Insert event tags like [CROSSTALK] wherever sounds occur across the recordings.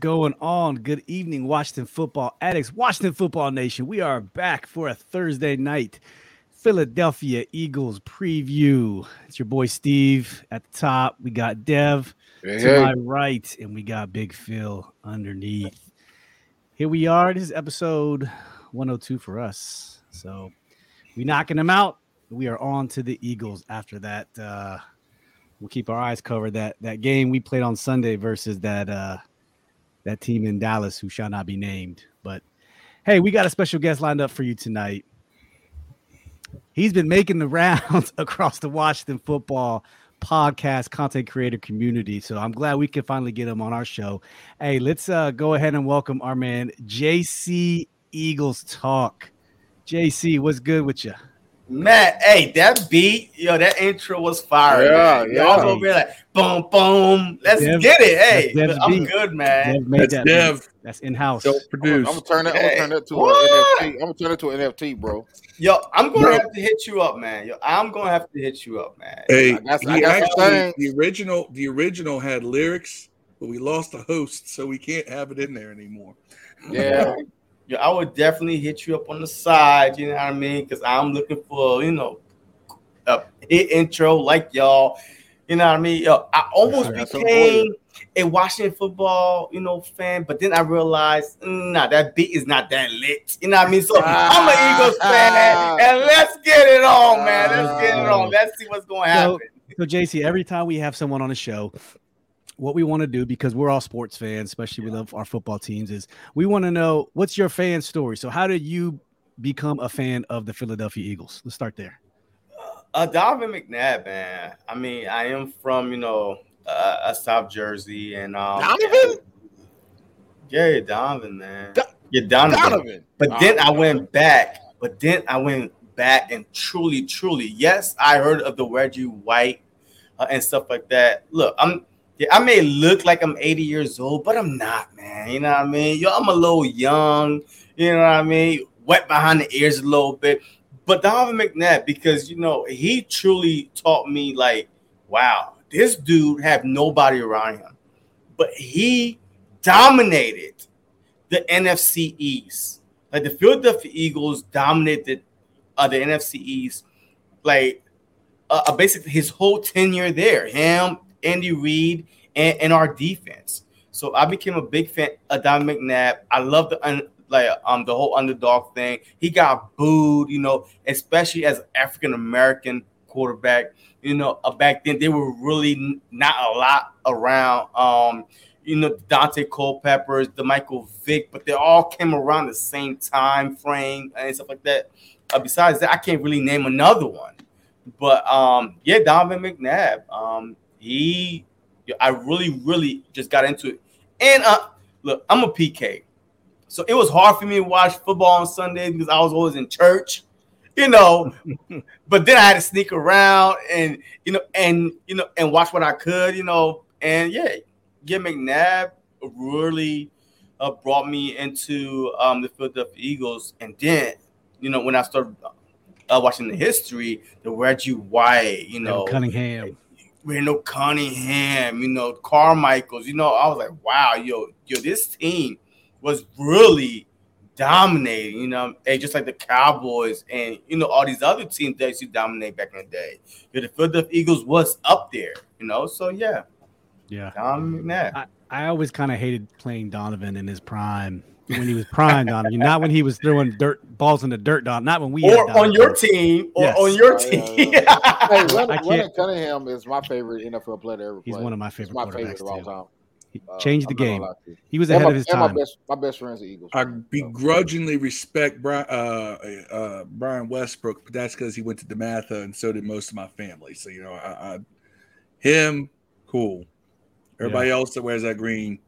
Going on? Good evening, Washington football addicts, Washington football nation. We are back for a Thursday night Philadelphia Eagles preview. It's your boy Steve at the top. We got Dev Hey, to hey. my right, and we got Big Phil underneath. Here we are. This is episode 102 for us. So we knocking them out. We are on to the Eagles after that. Uh, we'll keep our eyes covered. That that game we played on Sunday versus that uh, that team in Dallas who shall not be named. But hey, we got a special guest lined up for you tonight. He's been making the [LAUGHS] rounds across the Washington football podcast content creator community. So I'm glad we can finally get him on our show. Hey, let's uh, go ahead and welcome our man JC Eagles Talk. JC, what's good with you? Matt, hey, that beat, yo, that intro was fire. Yeah, man. Y'all yeah. gonna be like, boom, boom. Let's Dev- get it. Hey, I'm beat. good, man. Dev made That's that. Dev. That's in house. Self I'm gonna, I'm gonna turn that. I'm gonna turn that to What? an NFT. I'm gonna turn it to an NFT, bro. Yo, I'm gonna Bro. have to hit you up, man. Yo, I'm gonna have to hit you up, man. Hey, I got- I he got actually the original the original had lyrics, but we lost the host, so we can't have it in there anymore. Yeah, [LAUGHS] Yo, I would definitely hit you up on the side, you know what I mean? Because I'm looking for, you know, a hit intro like y'all. You know what I mean? Yo, I almost became a Washington football, you know, fan, but then I realized, mm, nah, that beat is not that lit. You know what I mean? So I'm an Eagles fan, and let's get it on, man. Let's get it on. Let's see what's going to So, happen. so JC, every time we have someone on the show, what we want to do because we're all sports fans, especially we love our football teams, is we want to know what's your fan story. So, how did you become a fan of the Philadelphia Eagles? Let's start there. Uh, Donovan McNabb, man. I mean, I am from you know uh, uh, South Jersey, and um, Donovan? yeah, Donovan, man. Do- yeah, Donovan. Donovan. But then I went back. But then I went back and truly, truly, yes, I heard of the Reggie White uh, and stuff like that. Look, I'm. Yeah, I may look like I'm 80 years old, but I'm not, man. You know what I mean? Yo, I'm a little young. You know what I mean? Wet behind the ears a little bit. But Donovan McNabb, because you know, he truly taught me like, wow, this dude have nobody around him, but he dominated the NFC East. Like the Philadelphia Eagles dominated uh, the NFC East, like uh, basically his whole tenure there. Him, Andy Reid, and, and our defense. So I became a big fan of Don McNabb. I love the un, like um the whole underdog thing. He got booed, you know, especially as African American quarterback. You know, uh, back then they were really not a lot around. Um, you know, Daunte Culpeppers, the Michael Vick, but they all came around the same time frame and stuff like that. Uh, besides that, I can't really name another one. But um, yeah, Donovan McNabb. Um, he, I really, really just got into it. And uh, look, I'm a PK, so it was hard for me to watch football on Sundays because I was always in church, you know. [LAUGHS] but then I had to sneak around and you know, and you know, and watch what I could, you know. And yeah, yeah, McNabb really uh, brought me into um, the Philadelphia Eagles, and then you know when I started uh, watching the history, the Reggie White, you know, Cunningham. Randall Cunningham, you know, Carmichael's, you know, I was like, wow, yo, yo, this team was really dominating, you know, and just like the Cowboys and you know all these other teams that used to dominate back in the day. Yo, the Philadelphia Eagles was up there, you know. So yeah, Yeah. Donovan McNabb. I, I always kind of hated playing Donovan in his prime when he was prime Donovan, not when he was throwing dirt balls in the dirt, Don. Not when we or on your team, or Yes. on your team. yeah, Hey, [LAUGHS] I Leonard, can't- Leonard Cunningham is my favorite NFL player to ever play. He's one of my He's favorite my quarterbacks favorite of all time. He Uh, changed the I'm not gonna game. lie to you. He was ahead my, of his and my time. best, my best friend's an Eagles. I begrudgingly respect Brian, uh, uh, Brian Westbrook, but that's because he went to DeMatha, and so did most of my family. So you know, I, I him cool. Everybody else that wears that green,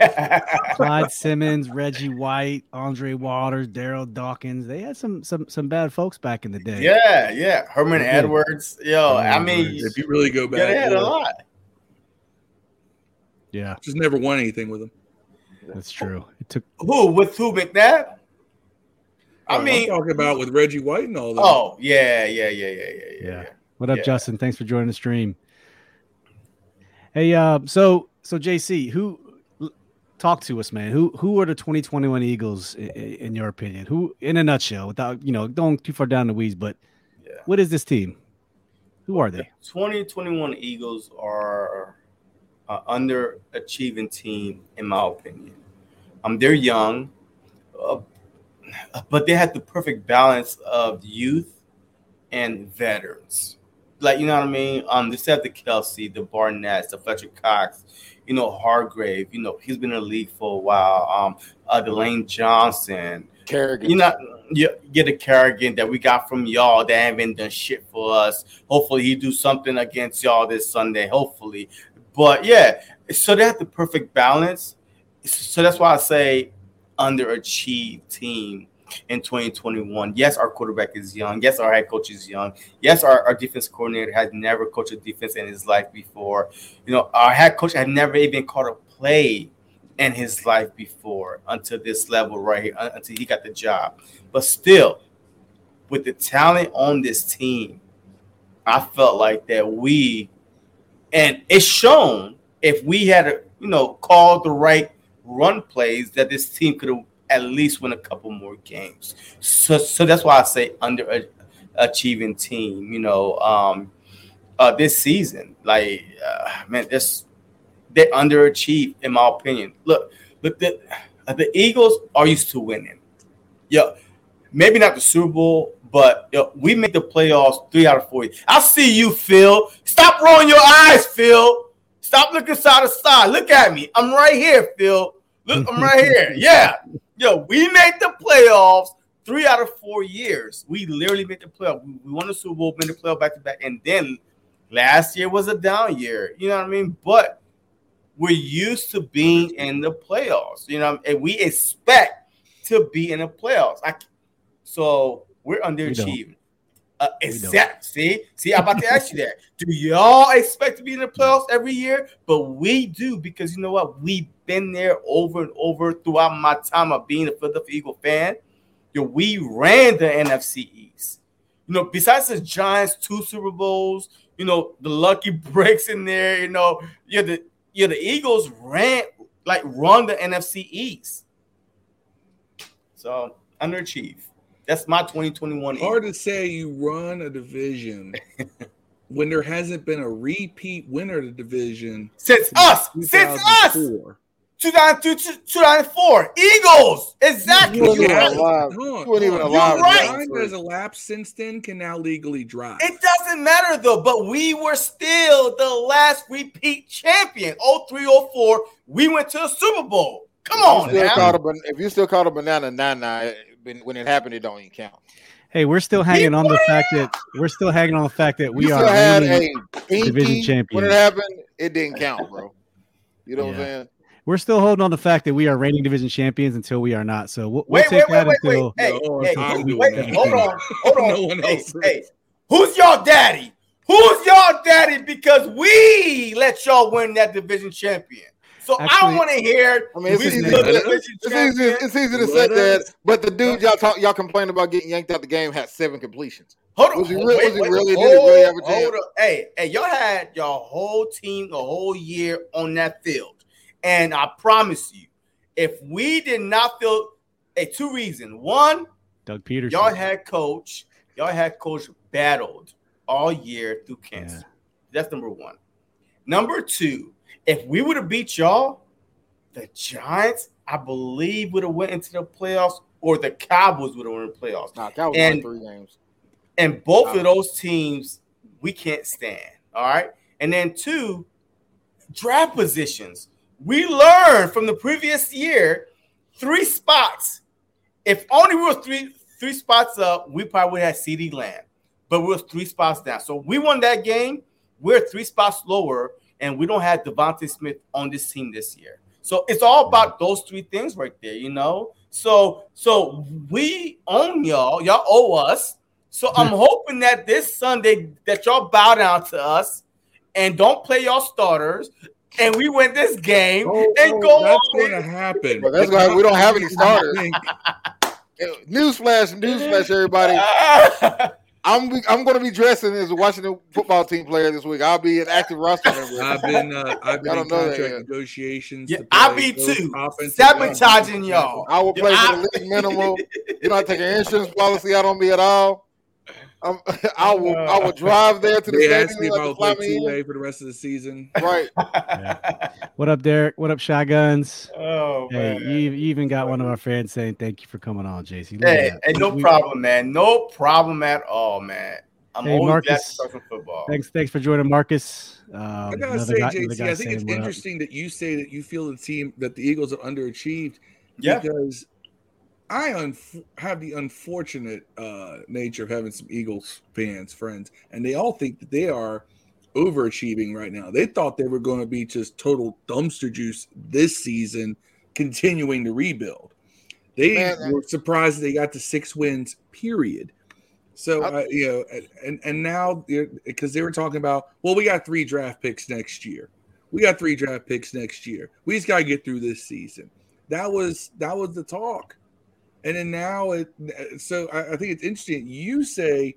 [LAUGHS] Clyde Simmons, Reggie White, Andre Waters, Daryl Dawkins. They had some some some bad folks back in the day. yeah, yeah. Herman They. Edwards. Yo, Herman I mean, Edwards. if you really go yeah, back, they had a yeah, lot. Yeah, just never won anything with them. that's true. It took Who with who McNabb? I I'm mean, talking about with Reggie White and all that. oh yeah, yeah, yeah, yeah, yeah, yeah. Yeah. yeah. What up, Yeah. Justin? Thanks for joining the stream. Hey, uh, so so JC, who talk to us, man. Who who are the 2021 Eagles in, in your opinion? Who, in a nutshell, without you know, going too far down the weeds, but Yeah. what is this team? Who are they? 2021 Eagles are an underachieving team, in my opinion. Um, they're young, uh, but they have the perfect balance of youth and veterans. Like you know what I mean? Um, they have the Kelce, the Barnett, the Fletcher Cox, you know Hargrave. You know he's been in the league for a while. Um, uh, the Lane Johnson, Kerrigan. you know, you get a Kerrigan that we got from y'all that haven't done shit for us. Hopefully, he do something against y'all this Sunday. Hopefully, but yeah, so they have the perfect balance. So that's why I say underachieved team in 2021. Yes, our quarterback is young. Yes, our head coach is young. Yes, our, our defense coordinator has never coached a defense in his life before. You know, our head coach had never even caught a play in his life before until this level right here, until he got the job. But still, with the talent on this team, I felt like that we, and it's shown if we had, you know, called the right run plays, that this team could have at least win a couple more games. So, so that's why I say under achieving team. You know, um, uh, this season, like uh, man, this they underachieved in my opinion. Look, look, the the Eagles are used to winning. Yeah, maybe not the Super Bowl, but yo, we make the playoffs three out of four. I see you, Phil. Stop rolling your eyes, Phil. Stop looking side to side. Look at me. I'm right here, Phil. Look, I'm right here. Yeah. Yo, we made the playoffs three out of four years. We literally made the playoff. We won the Super Bowl, made the playoff back to back, and then last year was a down year. You know what I mean? But we're used to being in the playoffs. You know, and we expect to be in the playoffs. I, so we're underachieving. We Uh, don't. exact. See, see, I'm about to ask you that. Do y'all expect to be in the playoffs every year? But we do because you know what? We've been there over and over throughout my time of being a Philadelphia Eagle fan. Yo, we ran the NFC East. You know, besides the Giants, two Super Bowls. You know, the lucky [LAUGHS] breaks in there. You know, yeah, the yeah, the Eagles ran like run the NFC East. So underachieve. That's my 2021. Hard Eagles. to say you run a division [LAUGHS] when there hasn't been a repeat winner of the division Since us, since us, 2004. 2002, 2004, Eagles. Exactly. You wasn't even alive. Hold You weren't even hold on. You're right. There's a lapse since then. Can now legally drive. It doesn't matter though, but we were still the last repeat champion. 0304, we went to a Super Bowl. Come on If you still now. called a ban- if you still called a banana nine nine when it happened, it don't even count. Hey, we're still hanging on the fact that we're still hanging on the fact that we you are had reigning- a pinky division when it happened. It didn't count, bro. You know what I'm saying? we're still holding on the fact that we are reigning division champions until we are not. So we'll, we'll Wait, take wait, wait, that wait, wait. until Hey, No, hey, I'm who- doing wait, that. hold on, hold on. [LAUGHS] No one hey, else. hey, who's your daddy? Who's your daddy? Because we let y'all win that division champion. So I don't want to hear I mean, it's easy, to- it's easy, champion. it's easy to say that, but the dude y'all talk, y'all complain about getting yanked out the game had seven completions. Hold on. Was he hold- real- wait, was he wait, really- hold, did he really have a chance? hold up. Hey, hey, y'all had your whole team the whole year on that field. And I promise you, if we did not feel a two reasons. One, Doug Pederson. y'all had coach, y'all had coach battled all year through cancer. That's number one. Number two, if we would have beat y'all, the Giants, I believe, would have went into the playoffs, or the Cowboys would have won the playoffs. Nah, Cowboys And- won three games. And both of those teams we can't stand. All right. And then two, draft positions. We learned from the previous year three spots. If only we were three three spots up, we probably would have CeeDee Lamb. But we were three spots down. So we won that game. We're three spots lower, and we don't have DeVonta Smith on this team this year. So it's all about those three things right there, you know. So so we own y'all. Y'all owe us. So I'm [LAUGHS] hoping that this Sunday that y'all bow down to us and don't play y'all starters, and we win this game Oh, and oh, go that's going to happen. But that's why we don't have any starters. [LAUGHS] Newsflash, newsflash, everybody. [LAUGHS] I'm I'm going to be dressing as a Washington football team player this week. I'll be an active roster member. I've been uh, I've been Y'all in don't know that contract yet. negotiations. Yeah, I'll be both too. Sabotaging y'all. I will play Yeah, for I- the league minimal. [LAUGHS] You're not taking an insurance policy out on me at all. Um, [LAUGHS] I will I will drive there to the They asked me stadium. if I to would play two way for the rest of the season. [LAUGHS] Right. [LAUGHS] What up, Derek? What up, Shotguns? Oh Hey, man. you, you even got one of our fans saying thank you for coming on, JC. Look Hey, hey, no We- problem, man. No problem at all, man. I'm Hey, always glad to Marcus. football. Thanks, thanks for joining, Marcus. Um, I gotta say, guy- JC, I think it's saying what up. interesting that you say that you feel the team that the Eagles are underachieved Yeah. because I unf- have the unfortunate uh, nature of having some Eagles fans, friends, and they all think that they are overachieving right now. They thought they were going to be just total dumpster juice this season, continuing to rebuild. They Man, were surprised they got to six wins, period. So, I- uh, you know, and and now because they were talking about, well, we got three draft picks next year. We got three draft picks next year. We just got to get through this season. That was that was the talk, and then now it. So I, I think it's interesting. You say,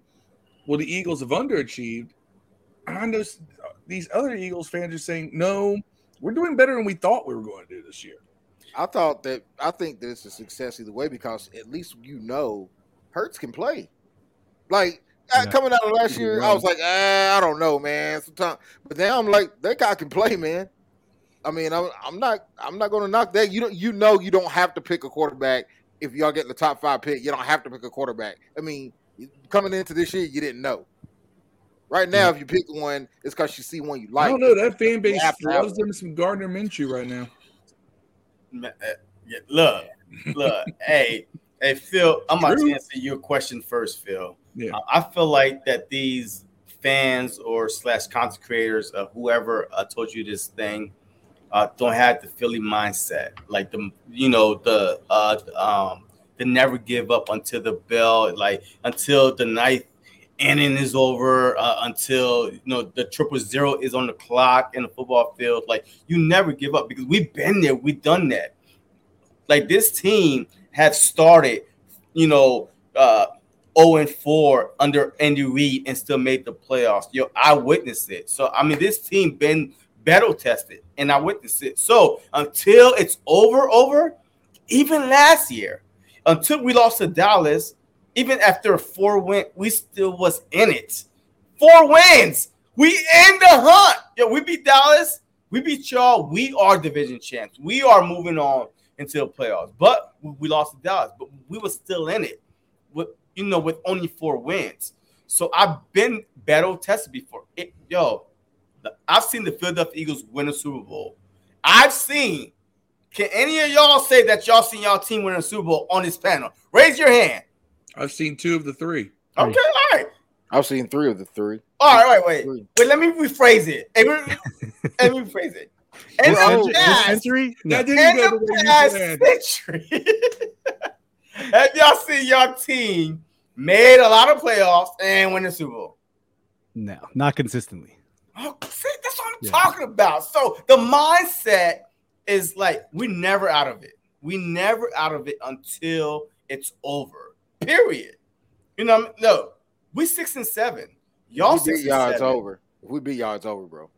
well, the Eagles have underachieved. And I know these other Eagles fans are saying, no, we're doing better than we thought we were going to do this year. I thought that I think that it's a success either way because at least you know Hertz can play. Like uh, Yeah. coming out of last year, I was like, ah, I don't know, man. Sometimes, but now I'm like, that guy can play, man. I mean, I'm, I'm not, I'm not going to knock that. You don't, you know, you don't have to pick a quarterback if y'all get the top five pick. You don't have to pick a quarterback. I mean, coming into this year, you didn't know. Right now, if you pick one, it's because you see one you like. I don't know. That fan base have to have loves them some Gardner Minshew right now. Ma- uh, yeah, look, look, [LAUGHS] hey, hey, Phil, I'm about to answer your question first, Phil. Yeah. Uh, I feel like that these fans or slash content creators of whoever uh, told you this thing uh, don't have the Philly mindset, like the you know the uh, um the never give up until the bell, like until the ninth inning is over, uh, until you know the triple zero is on the clock in the football field. Like you never give up because we've been there, we've done that. Like this team have started, you know, uh 0 and 4 under Andy Reid and still made the playoffs. Yo, I witnessed it. So I mean, this team been battle tested, and I witnessed it. So until it's over, over, even last year, until we lost to Dallas, even after four win, we still was in it. Four wins, we in the hunt. Yo, we beat Dallas, we beat y'all. We are division champs. We are moving on into the playoffs. But we lost to Dallas, but we were still in it. With you know, with only four wins. So I've been battle tested before. It, yo, I've seen the Philadelphia Eagles win a Super Bowl. I've seen. Can any of y'all say that y'all seen y'all team win a Super Bowl on this panel? Raise your hand. I've seen two of the three. Three. Okay, all right. I've seen three of the three. All right, wait, wait. Wait, let me rephrase it. Let me, [LAUGHS] let me rephrase it. And This, century, the this past, century? No. That didn't go the the you past planned. century, [LAUGHS] have y'all seen your team made a lot of playoffs and win the Super Bowl? no, not consistently. Oh, see, that's what I'm Yeah. talking about. So the mindset is like we're never out of it. We never out of it until it's over. Period. You know, I mean? no, we six and seven. Y'all if we six beat and y'all, it's seven. over. If we beat y'all, it's over, bro.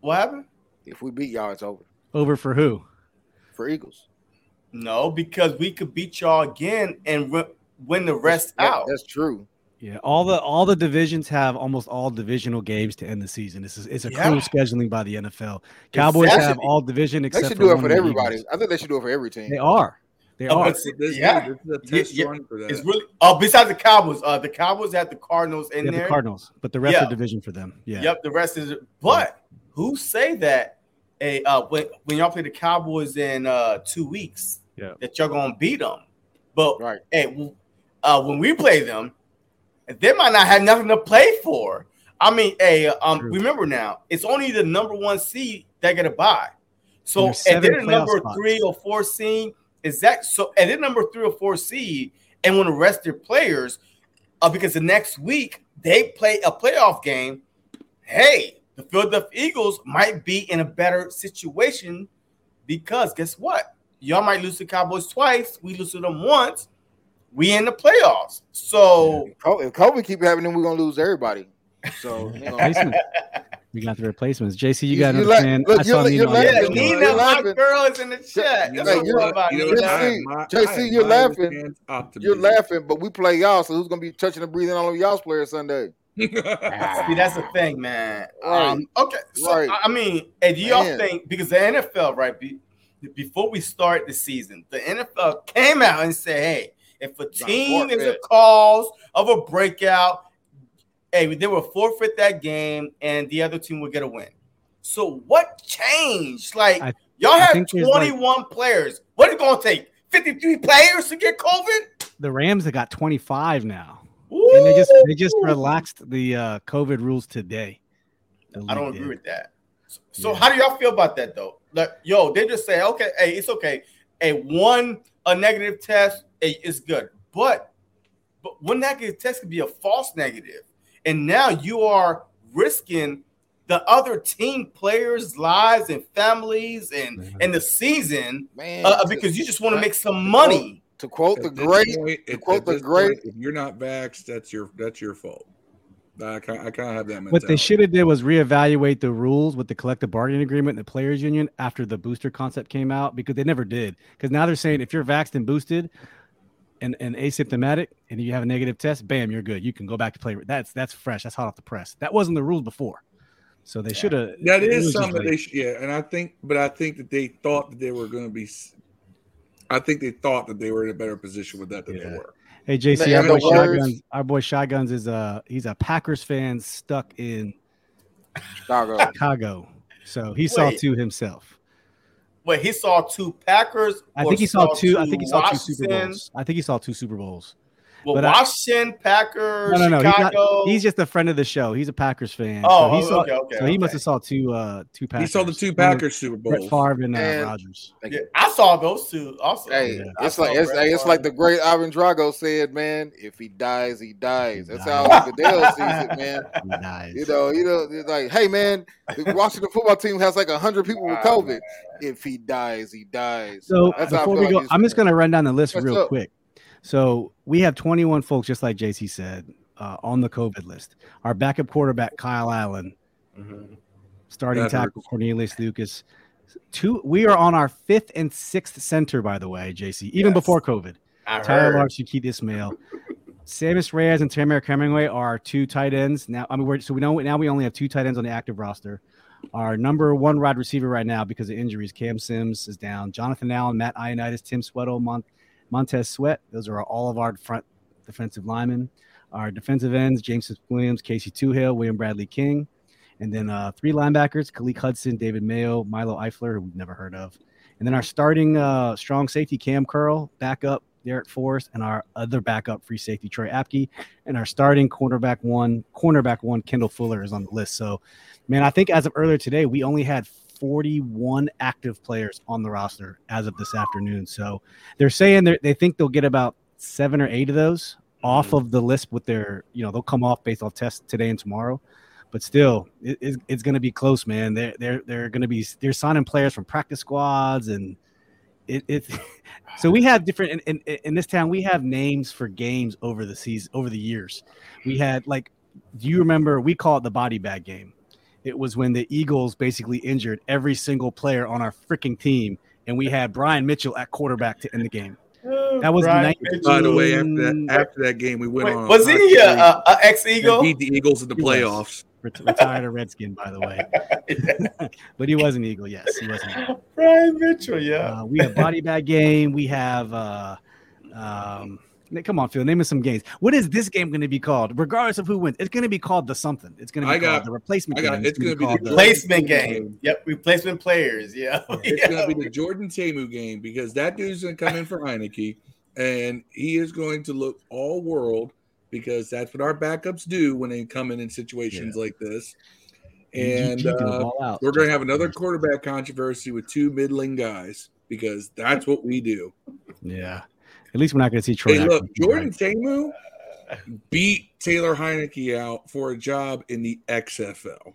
What happened? If we beat y'all, it's over Over for who? for Eagles. No, because we could beat y'all again and wi- win the rest That- out. That's true. Yeah, all the all the divisions have almost all divisional games to end the season. This is it's a Yeah. cruel scheduling by the NFL. Cowboys Exactly. have all division except They except should for do it for everybody. Eagles. I think they should do it for every team. They are. They Oh, are. but- This, Yeah. this is a test Yeah, yeah. run for that. It's really oh, besides the Cowboys, uh, the Cowboys have the Cardinals in They have there. the Cardinals, but the rest Yeah. are division for them. Yeah. Yep, the rest is. But who say that? A uh, when when y'all play the Cowboys in uh two weeks, Yeah. that y'all gonna beat them. But Right. hey, uh, when we play them, they might not have nothing to play for. I mean, hey, um, True. remember now, it's only the number one seed that get a buy. So And then the number spots. three or four seed is that so and then number three or four seed and want to rest their players uh, because the next week they play a playoff game. Hey, the Philadelphia Eagles might be in a better situation because guess what? Y'all might lose to Cowboys twice. We lose to them once. We in the playoffs. So If COVID keep happening, we're gonna lose everybody. So [LAUGHS] you know, We got the replacements. JC, you You- got to you like- understand. look, I saw you- Nino you on like- that yeah, you're show. Nina, my girl is in the chat. You That's you're- I'm about. You know, Nina. I JC, admire- JC, you're laughing. you're laughing, but we play y'all, so who's gonna be touching and breathing all of y'all's players Sunday? [LAUGHS] See, that's the thing, man. Um, okay, so Right. I I mean, and do y'all Man. think because the NFL, right? Be, before we start the season, the NFL came out and said, "Hey, if a team is a cause of a breakout, hey, they will forfeit that game, and the other team will get a win." So what changed? Like I- y'all I have think there's, like- 21 players. What is it going to take? 53 players to get COVID? The Rams have got 25 now, and they just they just relaxed the uh, COVID rules today. I don't league agree did. with that. So Yeah. how do y'all feel about that though? Like, yo, they just say, okay, hey, it's okay. A one a negative test hey, is good, but but one negative test could be a false negative, and now you are risking the other team players' lives and families and Mhm. and the season Man, uh, because you just want to make some to money. to quote the great, point- to quote the great, point, if you're not vaxxed, that's your that's your fault. I kind I kind of have that mentality. What they should have did was reevaluate the rules with the collective bargaining agreement and the players union after the booster concept came out because they never did. Because now they're saying if you're vaxxed and boosted and, and asymptomatic and you have a negative test, bam, you're good. You can go back to play. That's that's fresh. That's hot off the press. That wasn't the rules before. So they should have. That is something that they should, yeah, and I think, but I think that they thought that they were going to be. I think they thought that they were in a better position with that than Yeah. they were. Hey JC, our boy other words- Shotguns, our boy Shotguns is a he's a Packers fan stuck in Chicago. Chicago. So he saw Wait. two himself. But he saw two Packers. I think he saw two. I think he saw two Super Bowls. I think he saw two Super Bowls. Well, But I- Washington, Packers, No, no, no. He's, not, he's just a friend of the show. He's a Packers fan. Oh, so he saw, okay, okay, So he okay. must have saw two, uh, two Packers. He saw the two Packers Super Brett Bowls. Favre and uh, And- Rodgers. Yeah, I saw those two also. Hey, Yeah. It's like it's, hey, it's like the great Ivan Drago said, man. If he dies, he dies. That's dies. how Goodell sees it, man. He dies. You know, you know, it's like, hey, man, the Washington football team has like hundred people with COVID. man. If he dies, he dies. So That's how I before feel we go, this I'm just going to run down the list What's real up? quick. So we have 21 folks, just like JC said, uh, on the COVID list. Our backup quarterback Kyle Allen, Mhm. starting That tackle Cornelius Lucas. Two. We are on our fifth and sixth center, by the way, JC. Even Yes. before COVID. I Tyler heard. Larsen, Keith Ismael. Sammis Reyes and Temarrick Hemingway are our two tight ends. Now, I mean, we're, so we know now we only have two tight ends on the active roster. Our number one wide receiver right now because of injuries, Cam Sims is down. Jonathan Allen, Matt Ioannidis, Tim Sweato, Mon- Montez Sweat. Those are all of our front defensive linemen. Our defensive ends, James Williams, Casey Toohill, William Bradley King. And then uh, three linebackers, Khaleke Hudson, David Mayo, Milo Eifler, who we've never heard of. And then our starting uh, strong safety, Cam Curl, backup, Darrick Forrest, and our other backup free safety, Troy Apke. And our starting cornerback one, cornerback one, Kendall Fuller is on the list. So, man, I think as of earlier today, we only had 41 active players on the roster as of this afternoon. So they're saying they they think they'll get about seven or eight of those off mm-hmm. of the list with their, you know, they'll come off based on tests today and tomorrow. But still, it, it's, it's going to be close, man. They're they're they're going to be they're signing players from practice squads and it, it [LAUGHS] so we have different in, in, in this town we have names for games over the season over the years we had like do you remember we call it the body bag game it was when the eagles basically injured every single player on our freaking team and we had brian mitchell at quarterback to end the game That was Brian nice. Mitchell. By the way, after that, after that game, we went Wait, on. was he a, a, a ex Eagle? beat the Eagles in the He playoffs? Ret- retired a redskin by the way [LAUGHS] but he was an eagle yes he was an eagle. Brian Mitchell, yeah. Uh, we have body bag game. We have uh, um, come on, Phil. Name us some games. What is this game going to be called? Regardless of who wins, it's going to be called the something. It's going to be I got- called the replacement I got- game. it's gonna be the Replacement game. Yep, replacement players. Yeah. It's yeah. going to be the [LAUGHS] Jordan Ta'amu game because that dude's going to come in for Heinicke, and he is going to look all world because that's what our backups do when they come in in situations like this. And uh, we're going to have another quarterback controversy with two middling guys because that's what we do. Yeah. At least we're not going to see Troy. Hey, look. Jordan Ta'amu beat Taylor Heinicke out for a job in the XFL.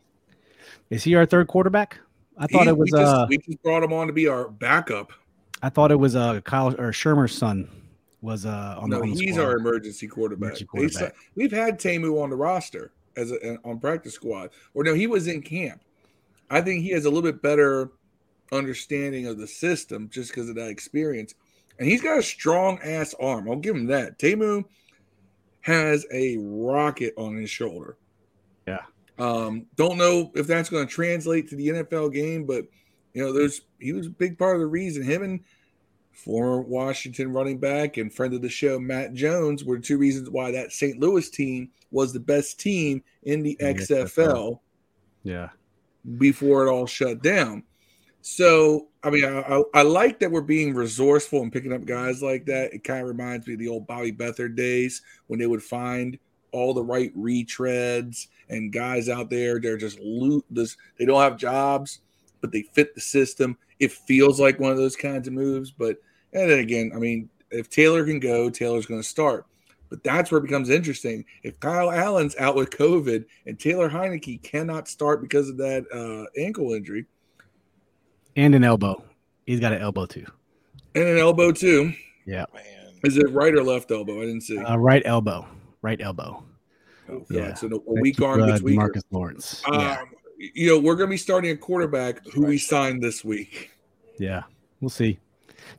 Is he our third quarterback? I thought He- it was we just, uh we just brought him on to be our backup. I thought it was uh Kyle or Shermer's son. was uh on no, the the he's squad. our emergency quarterback. Emergency quarterback. we've had Ta'amu on the roster as a, on practice squad, or no, he was in camp. I think he has a little bit better understanding of the system just because of that experience, and he's got a strong ass arm. I'll give him that. Ta'amu has a rocket on his shoulder. Yeah. Um, don't know if that's going to translate to the NFL game, but you know, there's he was a big part of the reason him and former Washington running back and friend of the show Matt Jones were two reasons why that St. Louis team was the best team in the In the XFL Yeah. before it all shut down. So, I mean, I, I, I like that we're being resourceful and picking up guys like that. It kind of reminds me of the old Bobby Beathard days when they would find all the right retreads and guys out there. They're just loot. This they don't have jobs, but they fit the system. It feels like one of those kinds of moves. But and then again, I mean, if Taylor can go, Taylor's going to start. But that's where it becomes interesting. If Kyle Allen's out with COVID and Taylor Heinicke cannot start because of that uh, ankle injury And an elbow. He's got an elbow too. and an elbow too, Man. is it right or left elbow? I didn't see. Uh, right elbow. Right elbow. oh, yeah. So a weak Becky arm gets weaker. Marcus Lawrence. yeah. Um, you know, we're going to be starting a quarterback who we signed this week. Yeah. We'll see.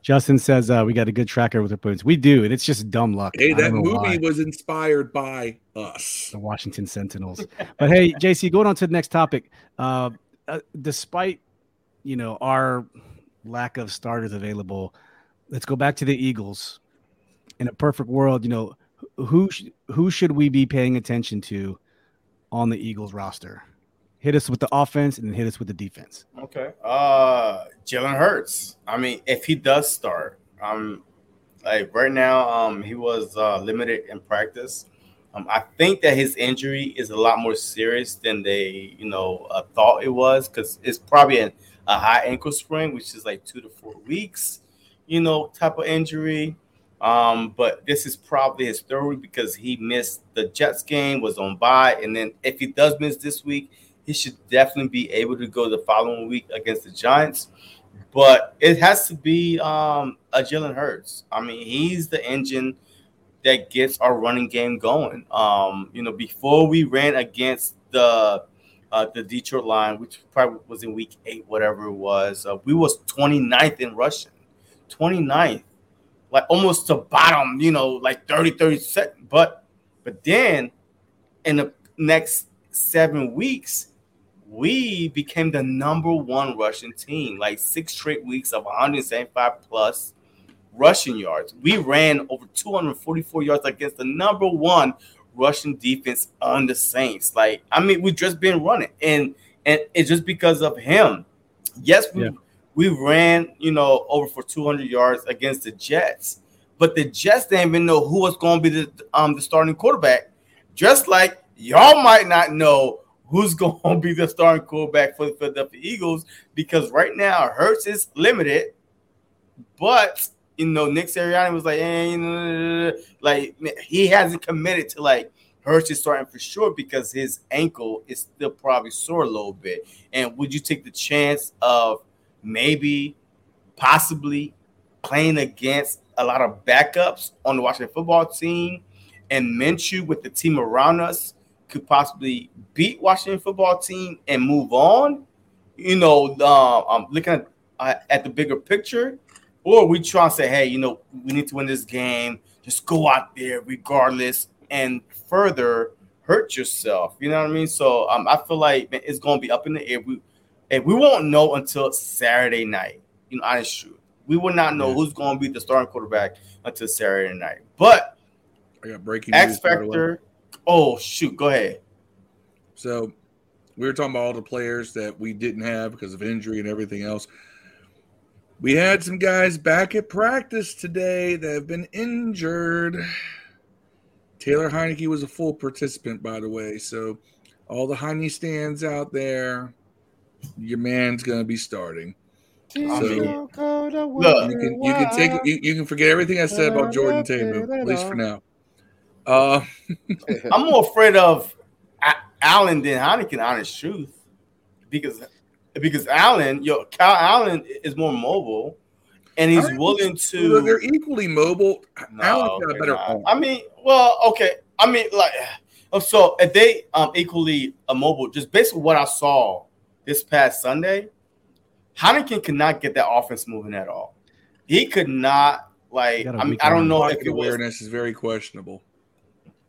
Justin says uh, we got a good tracker with our points. We do, and it's just dumb luck. Hey, that movie why. was inspired by us. the Washington Sentinels. But hey, JC, going on to the next topic. Uh, uh, despite you know our lack of starters available, let's go back to the Eagles. In a perfect world, you know who sh- who should we be paying attention to on the Eagles roster? Hit us with the offense and hit us with the defense. Okay. Uh Jalen Hurts. I mean, if he does start, um, like right now, um, he was uh limited in practice. Um, I think that his injury is a lot more serious than they, you know, uh, thought it was because it's probably a, a high ankle sprain, which is like two to four weeks, you know, type of injury. Um, but this is probably his third because he missed the Jets game, was on bye, and then if he does miss this week, he should definitely be able to go the following week against the Giants. But it has to be um, a Jalen Hurts. I mean, he's the engine that gets our running game going. Um, you know, before we ran against the uh, the Detroit line, which probably was in week eight, whatever it was, uh, we was 29th in rushing, 29th, like almost to bottom, you know, like 30, 30 second. But but then in the next seven weeks, we became the number one rushing team, like six straight weeks of 175 plus rushing yards. We ran over 244 yards against the number one rushing defense on the Saints. Like, I mean, we've just been running, and and it's just because of him. Yes, we Yeah. we ran, you know, over for 200 yards against the Jets, but the Jets didn't even know who was going to be the um the starting quarterback. Just like y'all might not know who's [LAUGHS] going to be the starting quarterback for the Philadelphia Eagles because right now Hurts is limited, but you know Nick Sirianni was like, eh, like he hasn't committed to like Hurts is starting for sure because his ankle is still probably sore a little bit. And would you take the chance of maybe, possibly playing against a lot of backups on the Washington football team and Minshew with the team around us could possibly beat Washington football team and move on? You know, uh, I'm looking at, uh, at the bigger picture, or we try and say, hey, you know, we need to win this game. Just go out there regardless and further hurt yourself. You know what I mean? So um, I feel like man, it's going to be up in the air. We, and we won't know until Saturday night. You know, honest truth. We will not know Yeah. who's going to be the starting quarterback until Saturday night. But I got breaking X news. by the way. Factor. Oh shoot, go ahead. So we were talking about all the players that we didn't have because of injury and everything else. We had some guys back at practice today that have been injured. Taylor Heinicke was a full participant, by the way. So all the Heine stands out there, your man's gonna be starting. I mean, You can you can take you, you can forget everything I said about Jordan Ta'amu, at least for now. Uh [LAUGHS] I'm more afraid of A- Allen than Heineken, honest truth, because because Allen, yo, Kyle Allen is more mobile, and he's willing Look, to. They're equally mobile. No, Allen's got a better arm. I mean, well, okay. I mean, like, oh, so if they um equally uh, mobile, just basically what I saw this past Sunday, Heineken could not get that offense moving at all. He could not. Like, I mean, I don't know if it was. awareness is very questionable.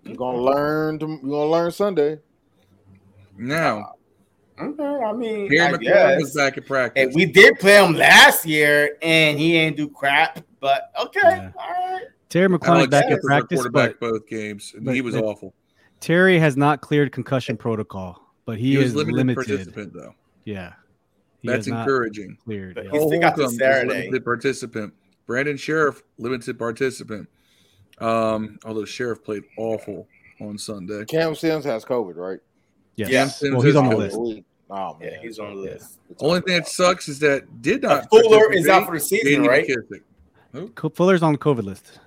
You're gonna learn. To, you're gonna learn Sunday. Now, Okay, I mean, Pierre I McLaurin was back at practice. And we did play him last year, and he ain't do crap. But okay, Yeah. all right. Terry McLaurin back Smith at practice, quarterback but both games, and but- he was but- awful. Terry has not cleared concussion protocol, but he, He, is limited, limited. participant though. Yeah, he That's encouraging. cleared. But yeah. He Cole still got the Saturday. limited participant. Brandon Scherff limited participant. Um, although Scherff played awful on Sunday. Cam Sims has COVID, right? Yes. Yeah. Sims Well, he's on the list. We- Oh man, Yeah, he's on the list. Only thing that sucks is that did Uh, not. Fuller is out for the season, right? McKissic. Fuller's on the COVID list.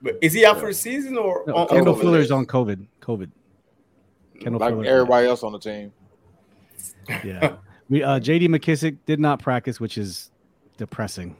But is he out for the season or No, on- Kendall on Fuller's the on COVID. COVID. Kendall like Fuller. everybody else on the team. Yeah. We uh JD McKissic did not practice, which is depressing.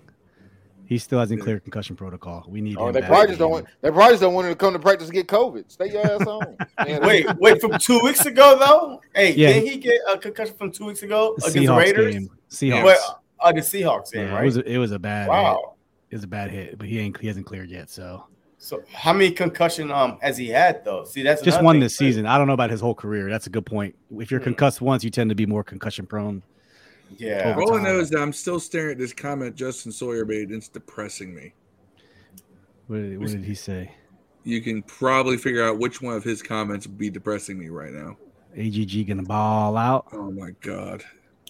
He still hasn't cleared concussion protocol. We need Oh, him they back probably just don't want. They probably just don't want him to come to practice and get COVID. Stay your ass home. [LAUGHS] Man, Wait, wait, from two weeks ago though. Hey, Yeah. did he get a concussion from two weeks ago The against the Seahawks Raiders? game. Seahawks. Well, uh, the Seahawks game, yeah, right? it was a, it was a bad hit. wow. It was a bad hit, but he ain't he hasn't cleared yet. So So how many concussion um has he had though? See, that's just another one thing, this too. season. I don't know about his whole career. That's a good point. If you're Hmm. concussed once, you tend to be more concussion prone. Yeah. Over All I know is that I'm still staring at this comment Justin Sawyer made. and It's depressing me. What did, what did he say? You can probably figure out which one of his comments would be depressing me right now. AGG gonna ball out. Oh my god!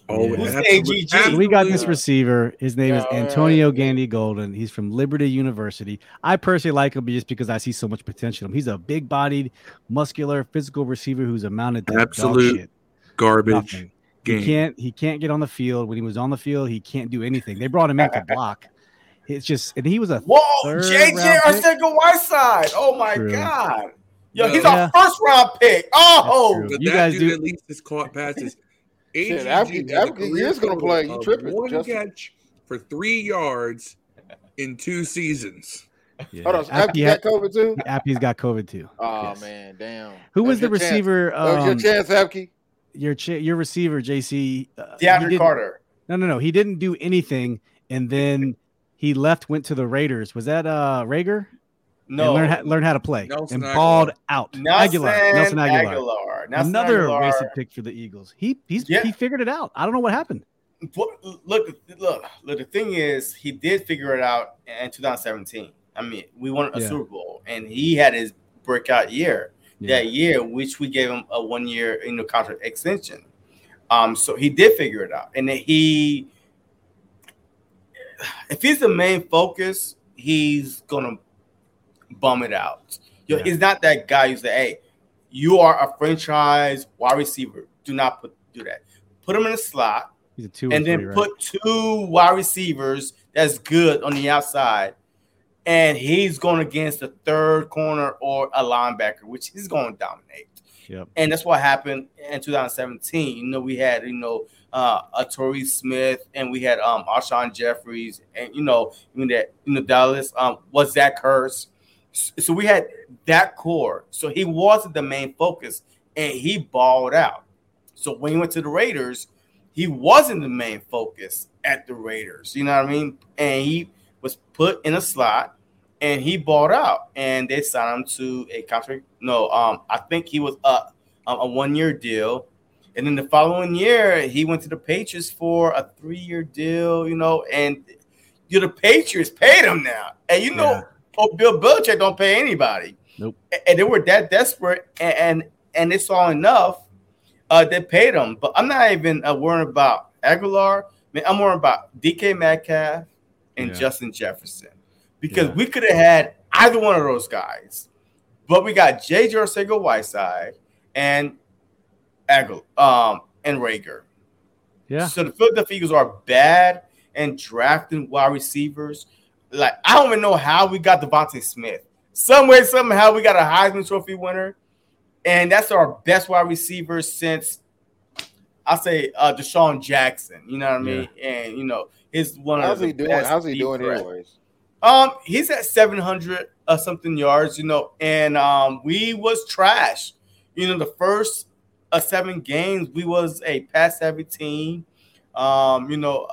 Oh, Yeah. Who's absolute- AGG? we got this receiver. His name is Antonio alright. Gandy Golden. He's from Liberty University. I personally like him just because I see so much potential in him. He's a big-bodied, muscular, physical receiver who's amounted to dog Absolute shit. garbage Nothing. He can't. He can't get on the field. When he was on the field, he can't do anything. They brought him in to [LAUGHS] block. It's just, and he was a Whoa, JJ round pick? Arcega Whiteside. Oh my True. god. Yo, he's Yeah. our first round pick. Oh, true. But You that guys dude do- at least has caught passes. [LAUGHS] Shit, AGG African- has African is gonna play. You of tripping, One Justin. catch for three yards in two seasons. yeah. Hold on, Appy Appy got COVID too. Appy's got COVID too. Oh Yes. man, damn. Who That was the your chance. receiver? That was Um, your chance, Apke. Your ch- your receiver, JC. Uh, he DeAndre Carter. No, no, no. He didn't do anything, and then he left, went to the Raiders. Was that uh Reagor? No, learn how, learn how to play Nelson and Agholor. balled out. Nelson Agholor, Nelson Agholor, Agholor. Nelson another Agholor. wasted pick for the Eagles. He he's Yeah. he figured it out. I don't know what happened. What- Look, look, look. The thing is, he did figure it out in 2017. I mean, we won a Yeah. Super Bowl, and he had his breakout year Yeah. that year, which we gave him a one year you know contract extension. Um, so he did figure it out, and then he, if he's the main focus, he's gonna bum it out. Yo, Yeah. He's not that guy who's like, hey, you are a franchise wide receiver. Do not put do that. Put him in a slot He's a two and or then right? put two wide receivers that's good on the outside, and he's going against the third corner or a linebacker, which he's going to dominate. Yep. And that's what happened in 2017. You know, we had you know uh, a Torrey Smith, and we had um Alshon Jeffries, and you know, even that you know Dallas um was Zach Hurst. So we had that core. So he wasn't the main focus, and he balled out. So when he went to the Raiders, he wasn't the main focus at the Raiders. You know what I mean? And he was put in a slot and he bought out and they signed him to a contract. No, um, I think he was a, a one year deal. And then the following year, he went to the Patriots for a three year deal, you know, and you the Patriots paid him now. And you know, Yeah. oh, Bill Belichick don't pay anybody. Nope. And they were that desperate and and, and they saw enough uh, they paid him, but I'm not even uh, worried about Agholor. Man, I'm worrying about DK Metcalf and Yeah. Justin Jefferson because Yeah. we could have had either one of those guys, but we got JJ Arcega Whiteside and Agholor um, and Reagor. Yeah. So the Philadelphia Eagles are bad and drafting wide receivers. Like I don't even know how we got DeVonta Smith. Some way, somehow, we got a Heisman Trophy winner, and that's our best wide receiver since I say uh DeSean Jackson. You know what I mean? Yeah. And you know, he's one How's of he doing? How's he doing threat. anyways? Um, he's at 700 uh, something yards, you know, and um, we was trash. You know, the first uh, seven games, we was a pass heavy team. Um, you know,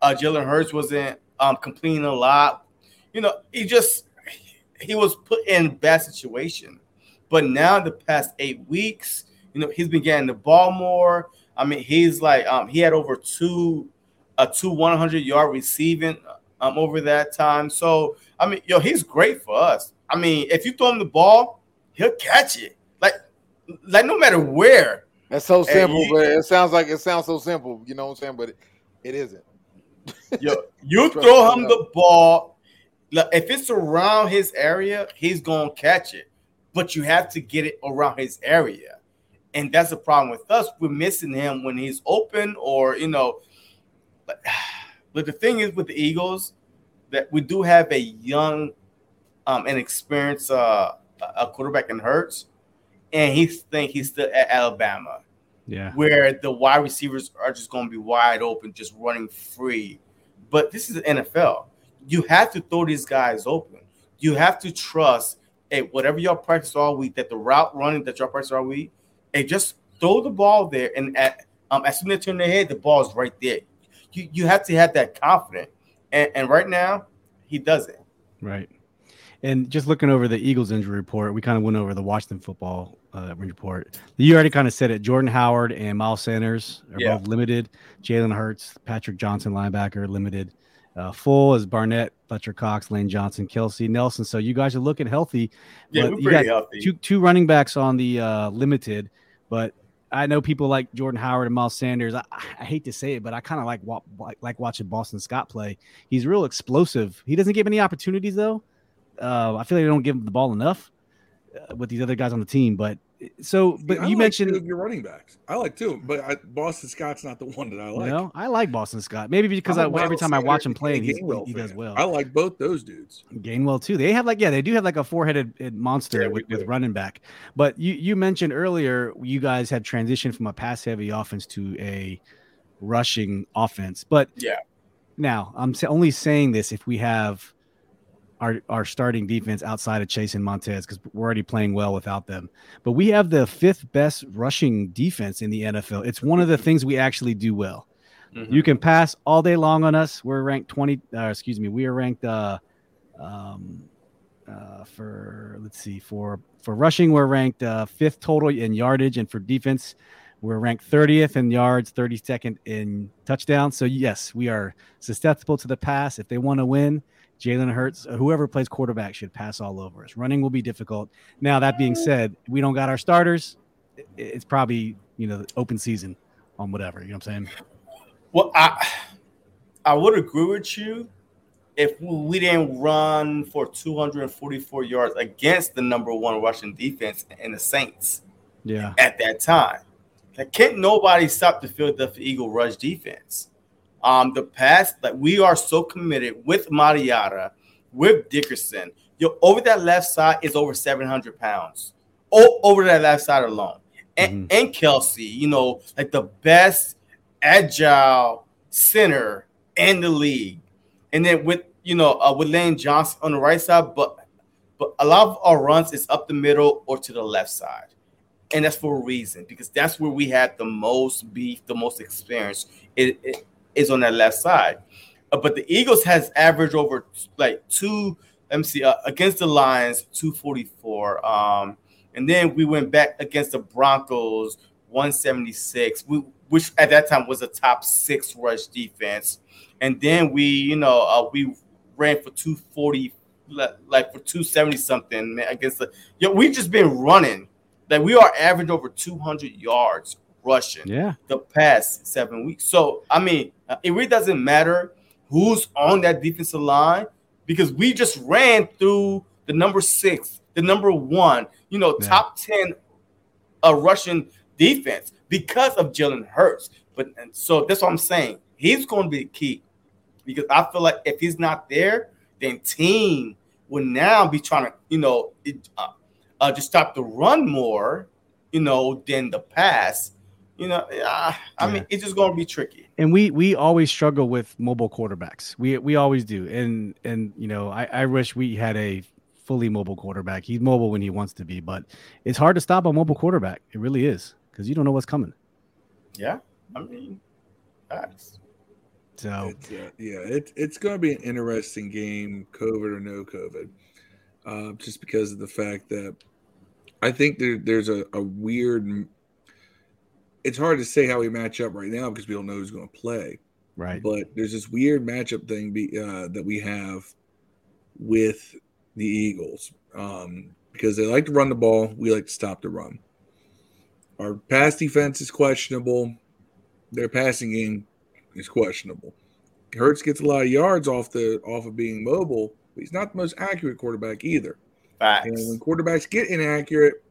uh, Jalen Hurts wasn't um, completing a lot. You know, he just he was put in bad situation. But now the past eight weeks, you know, he's been getting the ball more. I mean, he's like um, he had over two a two 100 yard receiving um, over that time. So I mean, yo, he's great for us. I mean, if you throw him the ball, he'll catch it. Like, like no matter where. That's so simple, but it sounds like it sounds so simple. You know what I'm saying? But it, it isn't. [LAUGHS] yo, you throw him the ball. If it's around his area, he's gonna catch it. But you have to get it around his area. And that's the problem with us. We're missing him when he's open, or you know, but, [SIGHS] but the thing is with the Eagles, that we do have a young um, and experienced uh, a quarterback in Hurts, and he think he's still at Alabama. Yeah, where the wide receivers are just going to be wide open, just running free. But this is the NFL. You have to throw these guys open. You have to trust, hey, whatever y'all practice all week, that the route running that y'all practice all week, hey, just throw the ball there, and at, um, as soon as they turn their head, the ball's right there. You you have to have that confidence. And, and right now, he doesn't. Right. And just looking over the Eagles injury report, we kind of went over the Washington football uh, report. You already kind of said it. Jordan Howard and Miles Sanders are yeah. both limited. Jalen Hurts, Patrick Johnson, linebacker, limited. Uh, full is Barnett, Fletcher Cox, Lane Johnson, Kelce Nelson. So you guys are looking healthy. Yeah, we're pretty healthy. Two, two running backs on the uh, limited, but I know people like Jordan Howard and Miles Sanders. I, I hate to say it, but I kind of like, like like watching Boston Scott play. He's real explosive. He doesn't get any opportunities though. Uh, I feel like they don't give him the ball enough uh, with these other guys on the team. But so, but you like mentioned your running backs. I like too, but I, Boston Scott's not the one that I like. Know, I like Boston Scott. Maybe because I, every time I watch him play, he, he does well. I like both those dudes. Gainwell too. They have like yeah, they do have like a four-headed uh, monster yeah, with, with running back. But you you mentioned earlier you guys had transitioned from a pass-heavy offense to a rushing offense. But yeah, now I'm only saying this if we have our, our starting defense outside of Chase and Montez because we're already playing well without them. But we have the fifth best rushing defense in the NFL. It's one of the things we actually do well. Mm-hmm. You can pass all day long on us. We're ranked 20, uh, excuse me, we are ranked uh, um, uh, for, let's see, for, for rushing, we're ranked uh, fifth total in yardage. And for defense, we're ranked 30th in yards, 32nd in touchdowns. So, yes, we are susceptible to the pass. If they want to win, Jalen Hurts, whoever plays quarterback should pass all over us. Running will be difficult. Now, that being said, we don't got our starters. It's probably, you know, open season on whatever. You know what I'm saying? Well, I I would agree with you if we didn't run for 244 yards against the number one rushing defense in the Saints. Yeah. At that time. Like, can't nobody stop the Philadelphia Eagle rush defense. Um, the past, like we are so committed with Mailata, with Dickerson. Yo, over that left side is over 700 pounds. Oh, over that left side alone. And, mm-hmm. and Kelce, you know, like the best agile center in the league. And then with you know, uh, with Lane Johnson on the right side, but but a lot of our runs is up the middle or to the left side. And that's for a reason because that's where we had the most beef, the most experience. It, it, is on that left side. Uh, but the Eagles has averaged over like two. Let me see uh, against the Lions, two forty four. Um, and then we went back against the Broncos, one seventy six. We which at that time was a top six rush defense. And then we, you know, uh, we ran for two forty, like for two seventy something against the. Yo, we've just been running. Like we are averaging over two hundred yards rushing. Yeah. The past seven weeks. So I mean, uh, it really doesn't matter who's on that defensive line because we just ran through the number six, the number one, you know, yeah. top ten uh, Russian defense because of Jalen Hurts. But so that's what I'm saying. He's going to be the key because I feel like if he's not there, then team will now be trying to, you know, it, uh, uh, just stop the run more, you know, than the pass You know, yeah, I Yeah. mean, it's just going to be tricky. and we we always struggle with mobile quarterbacks. We we always do. And and you know, I, I wish we had a fully mobile quarterback. He's mobile when he wants to be, but it's hard to stop a mobile quarterback. It really is because you don't know what's coming. Yeah, I mean, facts. So It's, uh, yeah, it, it's going to be an interesting game, COVID or no COVID, uh, just because of the fact that I think there, there's a, a weird. It's hard to say how we match up right now because we don't know who's going to play. right, But there's this weird matchup thing be, uh, that we have with the Eagles um, because they like to run the ball. We like to stop the run. Our pass defense is questionable. Their passing game is questionable. Hurts gets a lot of yards off the off of being mobile, but he's not the most accurate quarterback either. Facts. And when quarterbacks get inaccurate,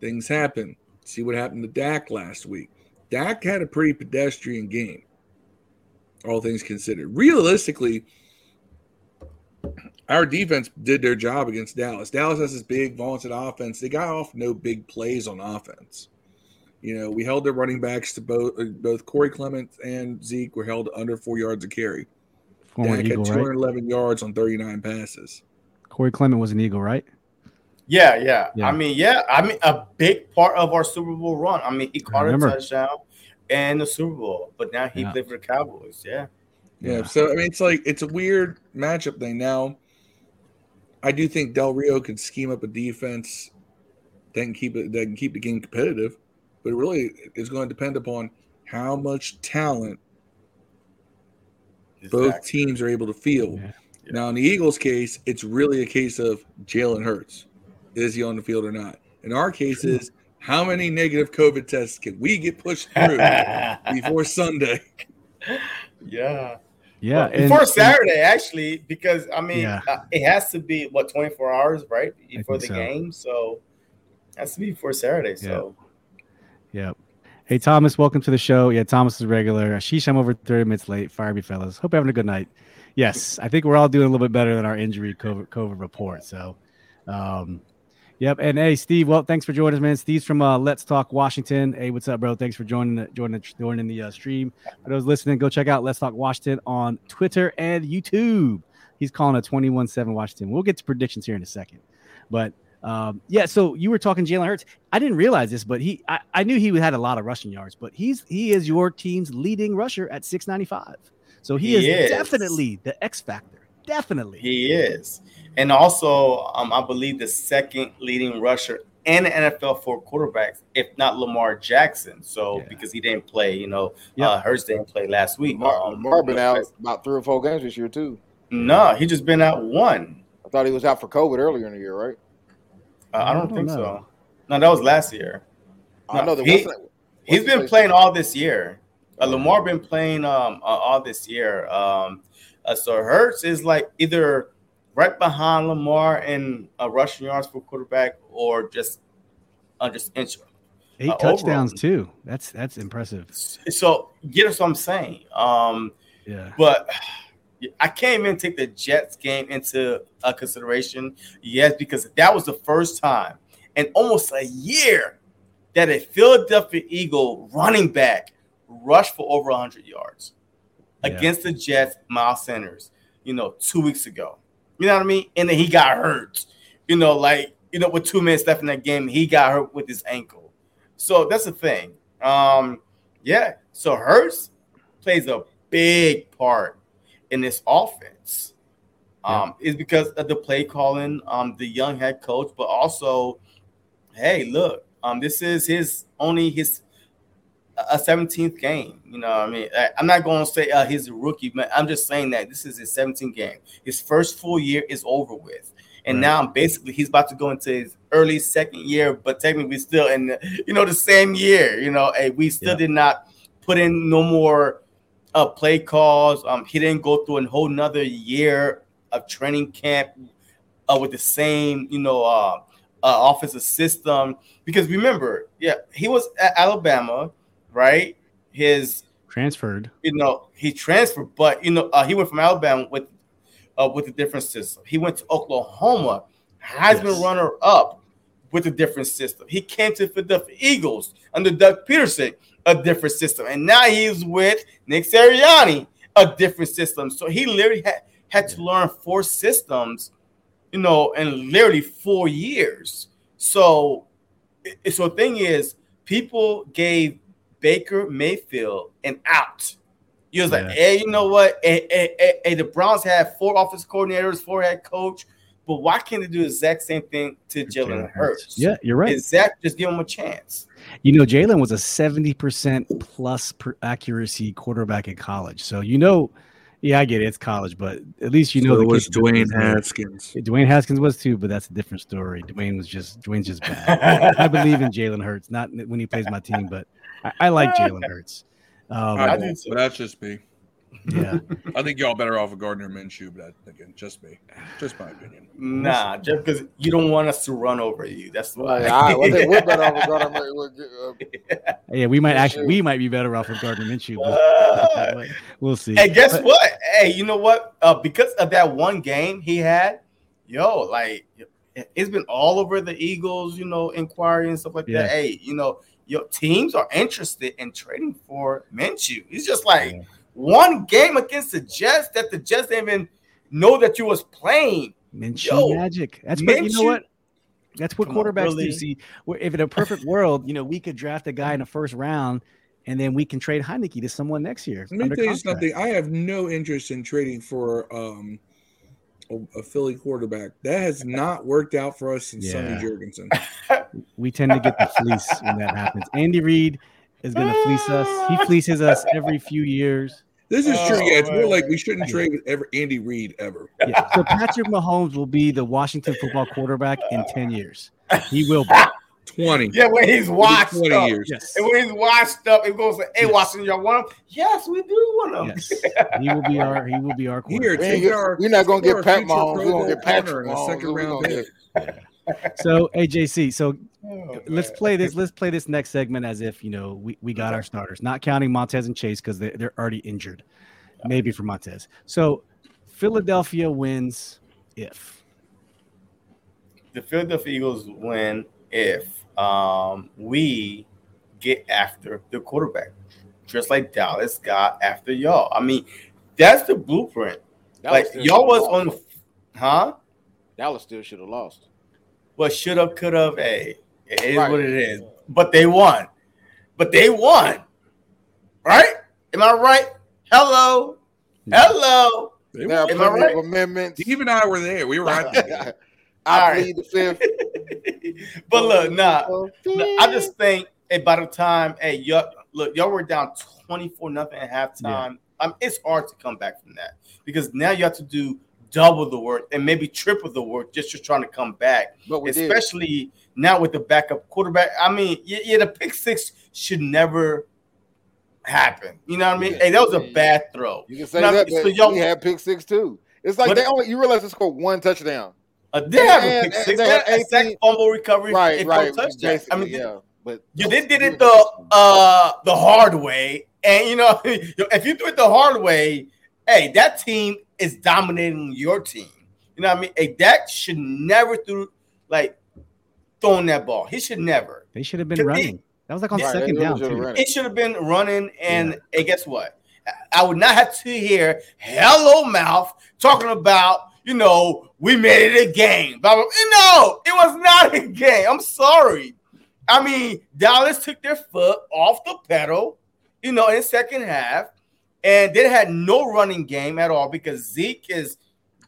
things happen. See what happened to Dak last week. Dak had a pretty pedestrian game, all things considered. Realistically, our defense did their job against Dallas. Dallas has this big, vaunted offense. They got off no big plays on offense. You know, we held their running backs to both uh, both Corey Clement and Zeke were held under four yards of carry. former Dak Eagle, had right? 211 yards on 39 passes. Corey Clement was an Eagle, right? Yeah, yeah, Yeah. I mean, yeah. I mean, a big part of our Super Bowl run. I mean, he caught a touchdown and the Super Bowl, but now he Yeah. played for the Cowboys. Yeah. Yeah, Yeah. so I mean, it's like it's a weird matchup thing. Now, I do think Del Rio could scheme up a defense that can keep it that can keep the game competitive, but it really is going to depend upon how much talent both teams are able to field. Yeah. Now, in the Eagles' case, it's really a case of Jalen Hurts. Is he on the field or not? In our cases, how many negative COVID tests can we get pushed through [LAUGHS] before Sunday? yeah. Yeah, Well, before and- Saturday, actually, because I mean, Yeah. uh, it has to be what 24 hours, right, before the so. game. So it has to be before Saturday. So Yep. Hey Thomas, welcome to the show. Yeah, Thomas is regular. Sheesh, I'm over 30 minutes late. Fire me, fellas. Hope you're having a good night. Yes, I think we're all doing a little bit better than our injury COVID, COVID report. So, um, yep. And hey, Steve, well, thanks for joining us, man. Steve's from uh, Let's Talk Washington. Hey, what's up, bro? Thanks for joining the, joining the, joining the uh, stream. For those listening, go check out Let's Talk Washington on Twitter and YouTube. He's calling a 21-7 Washington. We'll get to predictions here in a second, but um, yeah. So you were talking Jalen Hurts. I didn't realize this, but he I, I knew he had a lot of rushing yards, but he's he is your team's leading rusher at 695. So he, He is, is. definitely the X factor. Definitely. he is, and also, um, I believe the second leading rusher in the NFL for quarterbacks, if not Lamar Jackson. So Yeah. because he didn't play, you know, Yep. uh, Hurts didn't play last week. Lamar, Um, Lamar been out about three or four games this year too. No, he just been out one. I thought he was out for COVID earlier in the year, right? Uh, I I don't don't think know. so. No, that was last year. I know that he- wasn't. He's what's been playing all this year. Uh, Lamar been playing um uh, all this year. Um, uh, so Hurts is like either right behind Lamar in uh, rushing yards for quarterback, or just uh, just inch. Eight uh, touchdowns overall. too. That's that's impressive. So get us what I'm saying. Um, Yeah. but I can't even take the Jets game into uh, consideration. Yes, because that was the first time in almost a year that a Philadelphia Eagle running back rushed for over 100 yards Yeah. against the Jets, Miles Sanders, you know, two weeks ago. You know what I mean? And then he got hurt. You know, like, you know, with two minutes left in that game, he got hurt with his ankle. So that's the thing. Um, yeah. So Hurts plays a big part in this offense. Um, is because of the play calling, um, the young head coach, but also, hey, look, um, this is his only his a 17th game. You know, what I mean, I, I'm not going to say uh, he's a rookie, but I'm just saying that this is his 17th game. His first full year is over with, and Right. now basically he's about to go into his early second year, but technically still in the, you know the same year. You know, hey, we still Yeah. did not put in no more uh, play calls. Um, he didn't go through a whole another year of training camp uh, with the same, you know, uh, uh, offensive system. Because remember, yeah, he was at Alabama, right? His, Transferred. you know, he transferred, but you know, uh, he went from Alabama with uh, with a different system. He went to Oklahoma, Heisman Yes. runner up with a different system. He came to for the Eagles under Doug Pederson, a different system, and now he's with Nick Sirianni, a different system. So he literally had, had to learn four systems, you know, in literally four years. So, so the thing is, people gave Baker Mayfield and out. He was like, hey, you know what? Hey, hey, hey, hey, the Browns have four offense coordinators, four head coach, but why can't they do the exact same thing to Jalen Hurts? Yeah, you're right. Is that just give him a chance? You know, Jalen was a 70% plus per accuracy quarterback in college. So, you know, yeah, I get it. It's college, but at least you know So the it was capabilities Dwayne there. Haskins. Dwayne Haskins was too, but that's a different story. Dwayne was just Dwayne's just bad. I believe in [LAUGHS] Jalen Hurts, not when he plays my team, but I, I like Jalen Hurts. Um, I I do, do but that's just me. yeah, [LAUGHS] I think y'all better off with Gardner Minshew, but that, again, just me, just my opinion. Nah, just because you don't want us to run over you. That's why. Like, all right, well, we're better off with Gardner [LAUGHS] Minshew. Uh, [LAUGHS] yeah, we might Minshew. actually we might be better off with Gardner Minshew, but, Uh, but we'll see. Hey, guess But- what? Hey, you know what? Uh, because of that one game he had, yo, like it's been all over the Eagles, you know, inquiry and stuff like Yeah. that. Hey, you know, your teams are interested in trading for Minshew. He's just like Yeah. one game against the Jets that the Jets didn't even know that you was playing. Minshew Yo, magic. That's what you know. What that's what Come on, quarterbacks really? do. See, if in a perfect world, you know, we could draft a guy in the first round, and then we can trade Heinicke to someone next year. Let me under tell you something. I have no interest in trading for um, a, a Philly quarterback. That has not worked out for us since Sonny Yeah. Jurgensen. [LAUGHS] We tend to get the fleece when that happens. Andy Reid is going to fleece us. He fleeces us every few years. This is true. Oh, Yeah, it's more like we shouldn't trade with ever Andy Reid ever. Yeah. So Patrick Mahomes will be the Washington football quarterback in ten years. He will be. Twenty. Yeah, when he's Maybe washed Twenty up. years. Yes. And when he's washed up, it goes like, hey, Yes. Washington, y'all want him? Yes, we do want him. Yes. [LAUGHS] He will be our. He will be our Here, quarterback. we take ain't our- get, we're not gonna get Pat future Mahomes. We're gonna get Patrick corner and a Mahomes. second round gonna pick. get- So AJC. So Oh, let's man. play this. Let's play this next segment as if you know we, we got our starters, not counting Montez and Chase because they, they're already injured. Maybe for Montez. So Philadelphia wins if the Philadelphia Eagles win if um, we get after the quarterback, just like Dallas got after y'all. I mean, that's the blueprint. Dallas like y'all was should've on, lost. huh? Dallas still should have lost. But should have, could have. Hey, it is Right. what it is. But they won. But they won. Right? Am I right? Hello. Hello. They There are were- Am I right? amendments. Steve and I were there. We were at the game. I All right. plead the fifth. [LAUGHS] but look, nah. I just think hey, by the time, hey, y'all look, y'all were down 24 nothing at halftime. Um, it's hard to come back from that because now you have to do double the work and maybe triple the work just to trying to come back. But we did. Especially now with the backup quarterback. I mean, yeah, yeah, the pick six should never happen. You know what I mean? Yeah. Hey, that was a bad throw. You can say that, so but y'all- we had pick six too. It's like they only you realize they scored one touchdown. Uh, they have a pick six. they They had had a sack fumble recovery. Right, and right. four touchdowns. I mean, yeah. But You did did it the uh the hard way, and you know [LAUGHS] if you do it the hard way, hey, that team is dominating your team. You know what I mean? Hey, Dak should never through like throwing that ball. He should never. they should have been Could be- running. That was like on Right, second they down should've too. It should have been running. And hey, guess what? I would not have to hear hello mouth talking about you know we made it a game. Blah, blah, blah. No, it was not a game. I'm sorry. I mean, Dallas took their foot off the pedal, you know, in the second half, and they had no running game at all because Zeke is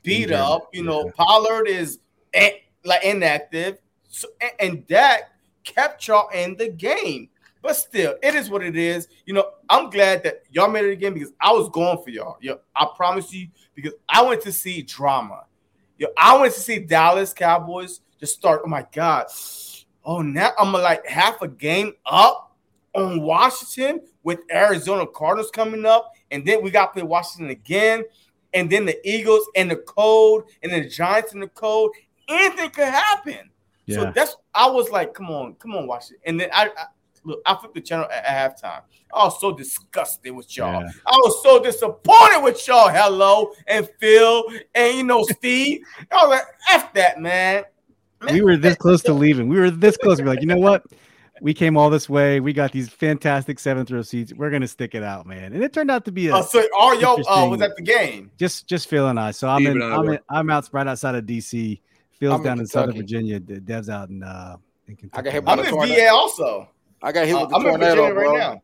beat Injured, up. You know. Pollard is in- like inactive, so, and, and Dak kept y'all in the game. But still, it is what it is. You know, I'm glad that y'all made it again because I was going for y'all. Yo, I promise you, because I went to see drama. Yo, I went to see Dallas Cowboys just start. Oh my God. Oh, now I'm like half a game up on Washington with Arizona Cardinals coming up. And then we got to play Washington again. And then the Eagles and the cold, and then the Giants and the cold. Anything could happen. Yeah. So that's I was like, come on, come on, it. And then I, I look, I flipped the channel at, at halftime. I was so disgusted with y'all. Yeah. I was so disappointed with y'all. Hello and Phil and you know Steve. [LAUGHS] I was like, F that man. we were this close to leaving. We were this close. We're like, you know what? We came all this way. We got these fantastic seventh row seats. We're gonna stick it out, man. And it turned out to be a Oh, so all y'all uh, was at the game. just just Phil and I. So I'm Steve in, I I'm in, I'm out right outside of DC. Phil's I'm down in Southern Virginia. Dev's out in uh in Kentucky. got hit by I'm in. VA also. I got hit Uh, with the I'm in tornado, Virginia bro. right now.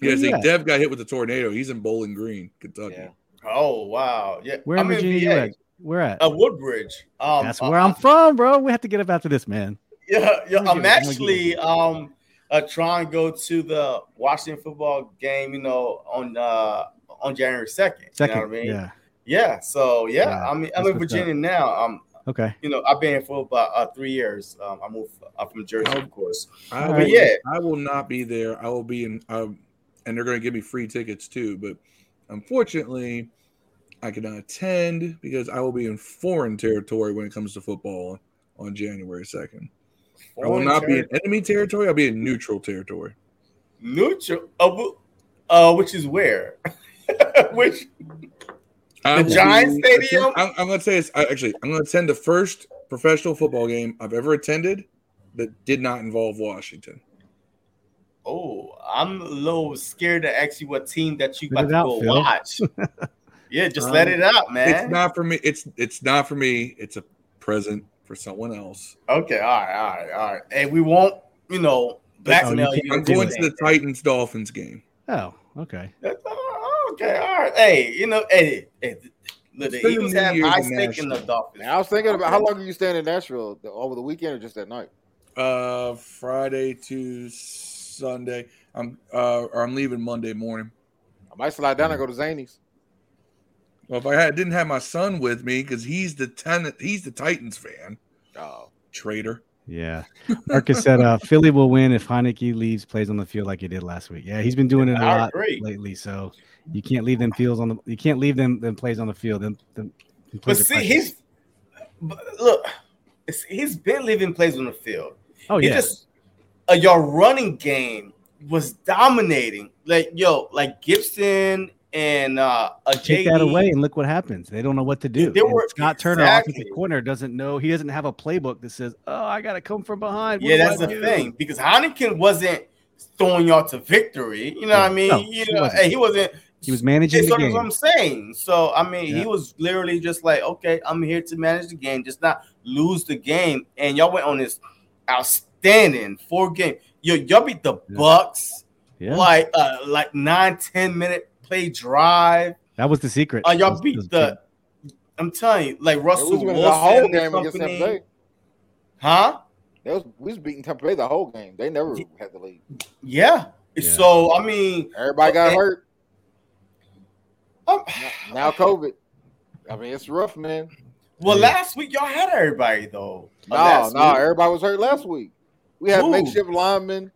Yeah, see, Yeah. Dev got hit with the tornado. He's in Bowling Green, Kentucky. Yeah. Oh wow, yeah. Where in I'm Virginia you VA. at? Where at? Uh, Woodbridge. Um, That's uh, where I'm from, bro. We have to get up after this, man. Yeah, yeah. I'm I'm get it. I'm gonna actually um uh, trying to go to the Washington football game. You know, on uh on January second. Second, You know what I mean? yeah. Yeah. So yeah, Yeah, I mean, I'm in what's Virginia now. Um, Okay. you know, I've been here for about uh, three years. Um, I moved uh, from Jersey, of course. I All will. Yeah. I will not be there. I will be in, um, and they're going to give me free tickets too. But unfortunately, I cannot attend because I will be in foreign territory when it comes to football on January second. I will Foreign not be in enemy territory. I'll be in neutral territory. neutral. Uh, uh, which is where? [LAUGHS] which I The will Giants be- Stadium? I'm, I'm going to say it's I- actually. I'm going to attend the first professional football game I've ever attended that did not involve Washington. Oh, I'm a little scared to ask you what team that you Let about it to go Phil. watch. [LAUGHS] yeah, just Um, let it out, man. It's not for me. It's it's not for me. It's a present for someone else. Okay, all right, all right, all right. Hey, we won't, you know, blackmail Oh, you you. I'm going to the Titans Dolphins game. Oh, okay. Oh, Okay, all right. Hey, you know, hey, hey look, the Eagles have high in stake in the Dolphins. Now I was thinking about how long are you staying in Nashville over the weekend or just that night? Uh, Friday to Sunday. I'm uh, or I'm leaving Monday morning. I might slide down and go to Zany's. Well, if I had, didn't have my son with me because he's the tenant, he's the Titans fan. Oh, Traitor. Yeah. Marcus said uh Philly will win if Heinicke leaves, plays on the field like he did last week. Yeah, he's been doing it a I lot agree. lately. So you can't leave them fields on the you can't leave them them plays on the field. Them, them, them But see, he's but look, it's, he's been leaving plays on the field. oh He yeah. just uh, your running game was dominating. Like yo, like Gibson and uh, a Take that away and look what happens. They don't know what to do. Were- Scott Turner, exactly. offensive corner, doesn't know. He doesn't have a playbook that says, "Oh, I got to come from behind." What Yeah, that's I the do?" thing because Heinicke wasn't throwing y'all to victory. You know what I mean? No, you he know, wasn't. and he wasn't. He was managing That's the what game. I'm saying. So I mean, Yeah. he was literally just like, okay, I'm here to manage the game, just not lose the game. And y'all went on this outstanding four game. Yo, y'all beat the Yeah. Bucks Yeah, like uh like nine ten minute play drive. that was the secret. Uh, y'all beat was the. I'm telling you, like Russell was Wilson, the whole and game against Tampa Bay. huh? They was, we was beating Tampa Bay the whole game. They never had the lead. Yeah. Yeah. So I mean, Everybody got Okay. hurt. um, Now COVID. I mean, it's rough, man. well, Yeah. last week y'all had everybody though. No, last no, week. everybody was hurt last week. We had Who? makeshift linemen.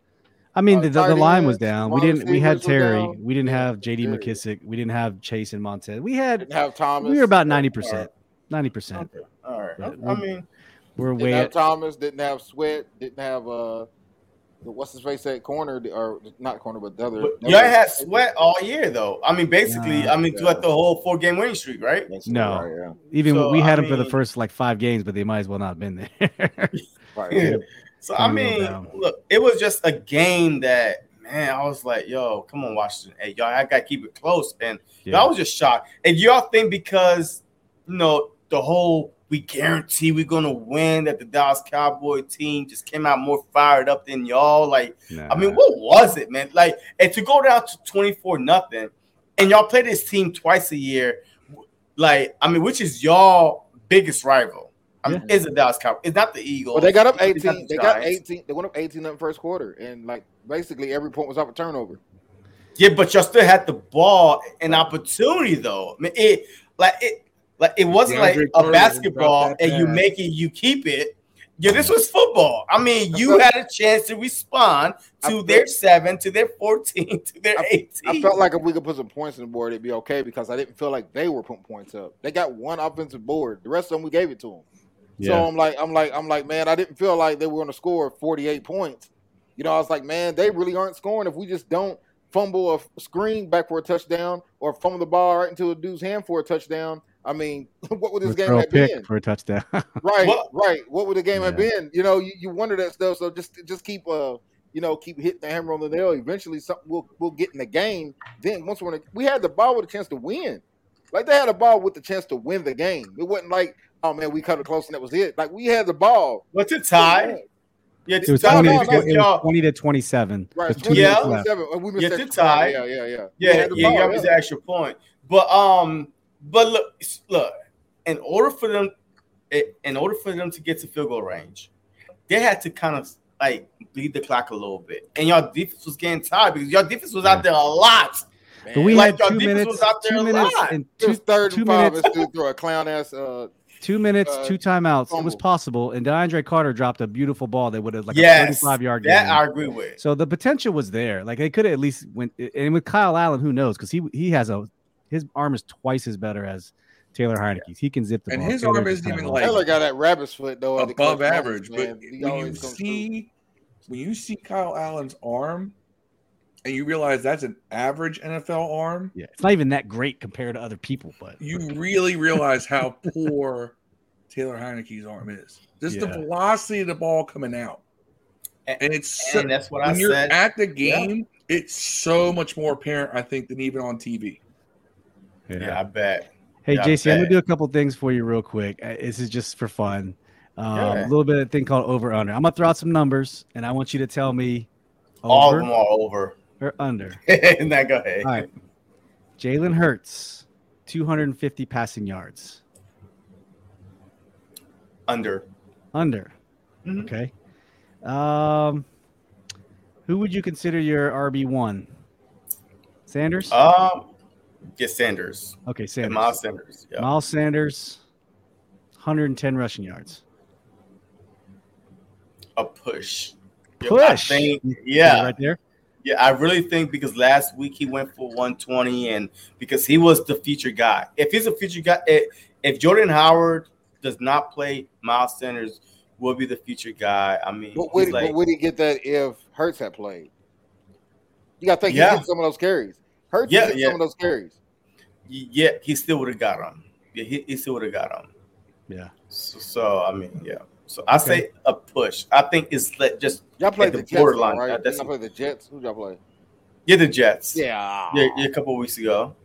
I mean, uh, the, the, the line was down. We didn't. We had Terry. We didn't have J.D. Terry. McKissic. We didn't have Chase and Montez. We had. Didn't have Thomas. We were about ninety percent. Ninety percent. Okay. All right. But I mean, We're Didn't way. have At, Thomas. Didn't have Sweat. Didn't have uh, what's his face at corner or not corner, but the other. but y'all had sweat all year though. I mean, basically, Nah. I mean, throughout the whole four game winning streak, right? That's No. right, even So, we had I him for the first like five games, but they might as well not have been there. [LAUGHS] Right, yeah. So I Coming a little mean, look, it was just a game that man, I was like, yo, come on, Washington. Hey, y'all, I gotta keep it close. And Yeah. y'all was just shocked. And y'all think because you know the whole we guarantee we're gonna win that the Dallas Cowboy team just came out more fired up than y'all. Like, I mean, what was it, man? Like, and to go down to 24 nothing, and y'all play this team twice a year, like, I mean, which is y'all biggest rival? I mean, is the Dallas Cowboys. It's not the Eagles. Well, they got up 18. the They got 18. They went up 18 in the first quarter, and like basically every point was off a turnover. Yeah, but y'all still had the ball and opportunity though. I mean, it like it like it wasn't like DeAndre a basketball dropped that and you make it, you keep it. Yeah, this was football. I mean, you had a chance to respond to felt- their seven, to their 14, to their 18. I felt like if we could put some points on the board, it'd be okay because I didn't feel like they were putting points up. They got one offensive board. The rest of them we gave it to them. So I'm like, I'm like, I'm like, man, I didn't feel like they were going to score 48 points. You know, I was like, man, they really aren't scoring if we just don't fumble a screen back for a touchdown or fumble the ball right into a dude's hand for a touchdown. I mean, [LAUGHS] what would this game have pick been? for a touchdown. [LAUGHS] Right, Well- right. What would the game have been? You know, you, you wonder that stuff. So just just keep uh you know keep hitting the hammer on the nail. Eventually, something will we'll get in the game. Then once we're in the, we had the ball with a chance to win. Like they had a ball with the chance to win the game. It wasn't like oh man we cut it close and that was it. Like we had the ball. What's a tie? Yeah, It was, tie 20, no, it no, was 20 to 27. Right, With two Yeah. 27. We missed Yeah, that to try. tie. Yeah, yeah, yeah. We Yeah, had the yeah, you ball, got me the extra point. But um, but look, look, in order for them, in order for them to get to field goal range, they had to kind of like bleed the clock a little bit, and y'all defense was getting tired because y'all defense was out there a lot. But we Like, had two minutes, was out there two a minutes, lot. and two, was two and five. minutes, And dude throw a clown ass. Uh, two minutes, uh, two timeouts. It was possible, and DeAndre Carter dropped a beautiful ball that would have like yes, a 35 yard that gain. I agree with. So the potential was there. Like they could have at least went. And with Kyle Allen, who knows? Because he he has a his arm is twice as better as Taylor Heinicke's. He can zip the ball. And ball. his Taylor arm isn't kinda even like- Taylor got that rabbit's foot though. above average. moments, But when you always comes through. see when you see Kyle Allen's arm and you realize that's an average NFL arm, yeah, it's not even that great compared to other people, but you really realize how [LAUGHS] poor Taylor Heinicke's arm is. Just the velocity of the ball coming out. And- And it's so, And that's what I when you're said. at the game, it's so much more apparent, I think, than even on TV. yeah, I bet. Hey, Yeah, I JC, I'm gonna do a couple things for you real quick. Uh, This is just for fun. Um, A little bit of thing called over under. I'm gonna throw out some numbers, and I want you to tell me All of them are over. Or under. [LAUGHS] now go ahead. All right. Jalen Hurts, 250 passing yards. Under. Under. Mhm. Okay. Um, who would you consider your RB one? Sanders. Um, get Sanders. okay, And Sanders. Miles Sanders. Yeah. Miles Sanders, 110 rushing yards. A push. I Push. think- yeah. right there. Yeah, I really think because last week he went for 120 and because he was the feature guy. If he's a feature guy, if, if Jordan Howard does not play, Miles Sanders will be the feature guy. I mean, But would, he's like, but would he get that if Hurts had played? You got to think Yeah. he get some of those carries. Hurts Yeah, get yeah. some of those carries. yeah, he still would have got him. Yeah, he, he still would have got him. Yeah. So, so, I mean, yeah. So I say a push. I think it's like just Y'all played the the, Jets, borderline. right? That's- y'all played the Jets. Who y'all play? Yeah, the Jets. Yeah. Yeah, yeah, a couple of weeks ago.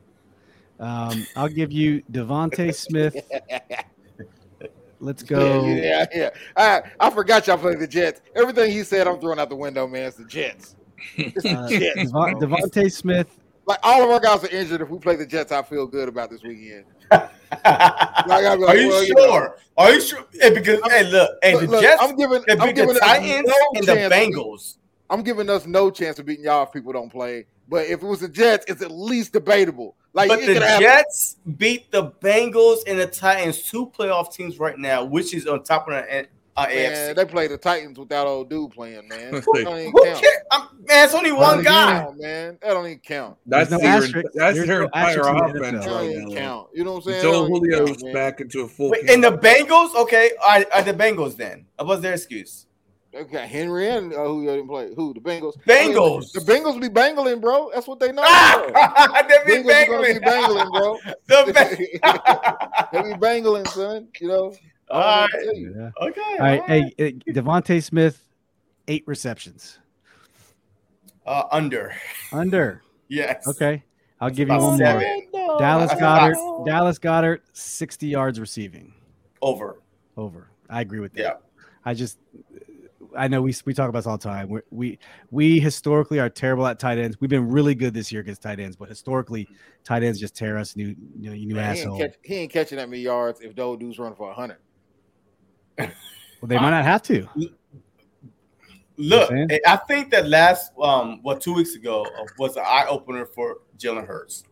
Um, I'll give you DeVonta [LAUGHS] Smith. Let's go. yeah, yeah. I, I forgot y'all played the Jets. Everything he said, I'm throwing out the window, man. It's the Jets. It's the Uh, Jets. DeVonta Smith. Like all of our guys are injured. If we play the Jets, I feel good about this weekend. [LAUGHS] Like, Are you well, you know. sure? Are you sure? Hey, because hey, look, hey, Look, the look, Jets, I'm giving, the, I'm giving us Titans, no and the chance Bengals. I'm giving us no chance of beating y'all if people don't play. But if it was the Jets, it's at least debatable. Like But the. Jets beat the Bengals and the Titans, two playoff teams right now, which is on top of the uh, Man, AFC. they play the Titans without old dude playing, man. [LAUGHS] That Who- don't even Who count. cares? I'm, man, it's only one guy. Count, man. That don't even count. That's no their, that's There's their no entire asterisk offense That don't right even now. count. You know what I'm saying? Until That don't Julio's count, man. back into a full. Wait, and the Bengals, okay, are, are the Bengals then? What's their excuse? Okay, Henry and uh, who didn't play? Who the Bengals? Bengals. The Bengals be bangling, bro. That's what they know. Ah, they [LAUGHS] be Bengals gonna be bangling. bangling, bro. [LAUGHS] The Beng- they be bangling, son. You know. All I right. don't know what to tell you. Yeah. Okay. All right. Hey, hey, DeVonta Smith, eight receptions. Uh, under. Under. [LAUGHS] Yes. Okay. I'll give you About one more. seven. Dallas Goedert. about- Dallas Goedert, 60 yards receiving. Over. Over. I agree with that. Yeah. I just, I know we we talk about this all the time. We're, we we historically are terrible at tight ends. We've been really good this year against tight ends, but historically, tight ends just tear us new, you know, you new Man, he, ain't asshole. catch, he ain't catching that many yards if those dudes run for hundred. Well, they might not have to. Look, saying? I think that last um what two weeks ago uh, was an eye opener for Jalen Hurts.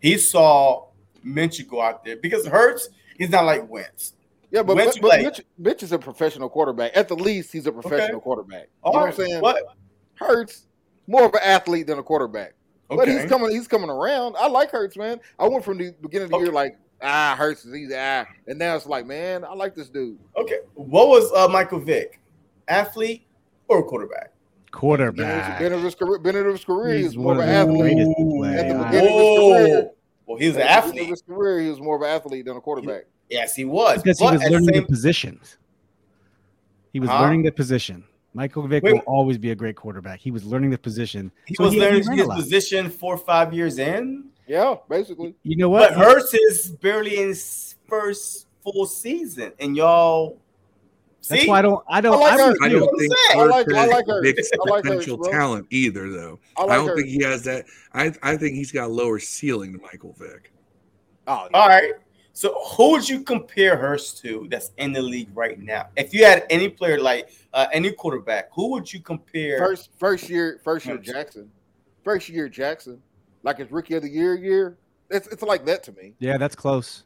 He saw Minshew go out there because Hurts he's not like Wentz. Yeah, but, Wentz but, but. Mitch, Mitch is a professional quarterback. At the least, he's a professional quarterback. You All know right, what I'm saying? What? Hurts more of an athlete than a quarterback. But he's coming. He's coming around. I like Hurts, man. I went from the beginning of the Okay. year like ah Hurts is he's ah, and now it's like man, I like this dude. Okay. What was uh, Michael Vick? Athlete or quarterback? quarterback. Beginning of his career, beginning of his career, he He's more of an athlete. greatest to At the I- beginning of his career, Well, he was an at the of athlete. his career, he was more of an athlete than a quarterback. Yes, he was. because he was at the learning the positions. He was Huh? learning the position. Michael Vick Wait. will always be a great quarterback. He was learning the position. he So was he- he learning ran his position four or five years in. Yeah, basically. You know what? But Hurts is barely in his first full season, and y'all That's see. why I don't. I don't. I like I'm Hurts. with I don't think saying. I like- Hurts I has like Hurts. Vick's I like Hurts, potential bro. talent either, though. I I, don't Hurts. think he has that. I I think he's got a lower ceiling than Michael Vick. Oh, yeah. All right. So who would you compare Hurts to that's in the league right now? If you had any player like uh, any quarterback, who would you compare? First, first year, first year Jackson, first year Jackson, like his rookie of the year year. It's it's like that to me. Yeah, that's close.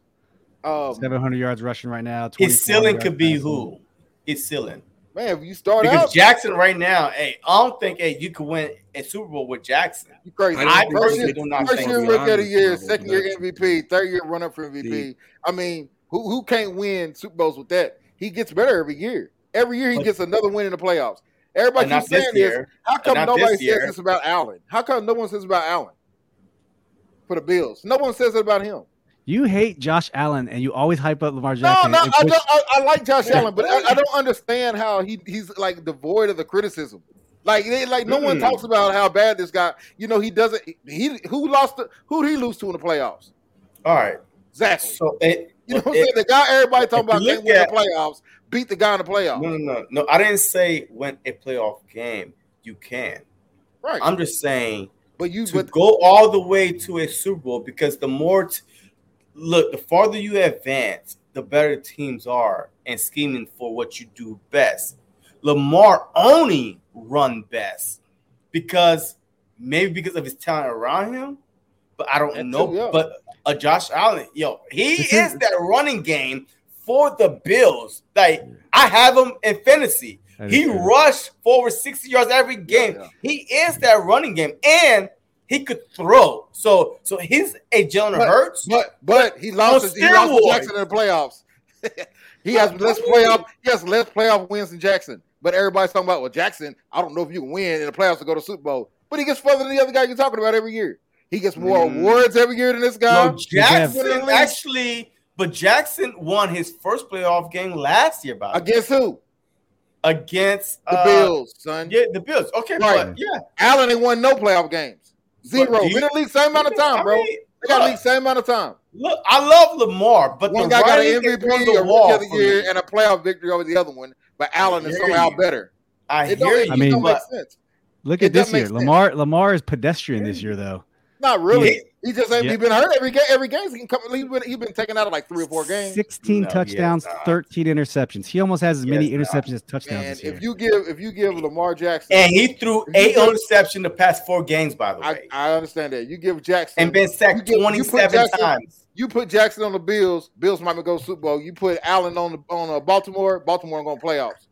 Um, 700 yards rushing right now. His 24 ceiling yards could be passing. who? His ceiling. man, if you start Because out, Jackson right now, hey, I don't think hey you could win a Super Bowl with Jackson. you crazy. I don't I think first personally year, do not first think year so. rookie of the year, second year MVP, third year run up for MVP. Deep. I mean, who who can't win Super Bowls with that? He gets better every year. Every year he But- gets another win in the playoffs. Everybody keeps saying this this. year. How come nobody this says this about Allen? How come no one says about Allen for the Bills? No one says it about him. You hate Josh Allen, and you always hype up Lamar No, Jackson. no, and I, push- don't, I, I like Josh Allen, but I, I don't [LAUGHS] understand how he he's like devoid of the criticism. Like, they, like no one Mm. talks about how bad this guy. You know, he doesn't. He who lost? The, who did he lose to in the playoffs? All right. Exactly. So it, You know what I'm saying? The guy everybody talking about can't win the playoffs beat the guy in the playoffs. no, no, no, no. I didn't say win a playoff game. You can. Right. I'm just saying but you to but go all the way to a Super Bowl because the more t- look, the farther you advance, the better teams are and scheming for what you do best. Lamar only run best because maybe because of his talent around him, but I don't That know. too, yeah. But a Josh Allen, yo, he is is- that running game for the Bills. Like I have him in fantasy. That is He rushed for over 60 yards every game. Yeah. He is that running game, and he could throw. So, so he's a Jalen But- Hurts. but but he lost. His- He lost to. Jackson in the playoffs. [LAUGHS] he has less playoff. He has less playoff wins than Jackson. But everybody's talking about well, Jackson. I don't know if you can win in the playoffs to go to Super Bowl. But he gets further than the other guy you're talking about every year. He gets more Mm. awards every year than this guy. no, Jackson actually, but Jackson won his first playoff game last year, by the Against who? Against The uh, Bills, son. Yeah, the Bills. Okay, Right. but yeah, Allen ain't won no playoff games. Zero. But do you- Been in the league same amount of time, I bro. mean, They got the look, league same amount of time. look, I love Lamar, but One the guy got an MVP, on a the rookie wall of the year, and a playoff victory over the other one. But Allen is somehow you. better. I It hear don't, you. I mean- don't make sense. Look It at this year. sense. Lamar Lamar is pedestrian this year, though. Not really. He- He, just ain't. Yeah. He been hurt every game. Every game he can come. He been, he been taken out of like three or four games. 16 No, touchdowns, 13 interceptions. He almost has as He many has not. interceptions as touchdowns And this year. if you give if you give Lamar Jackson, and he threw eight give- interception the past four games, by the way, I understand that. You give Jackson and been you sacked you put 27 times. You put Jackson on the Bills. Bills might go Super Bowl. You put Allen on the on uh, Baltimore. Baltimore going to playoffs.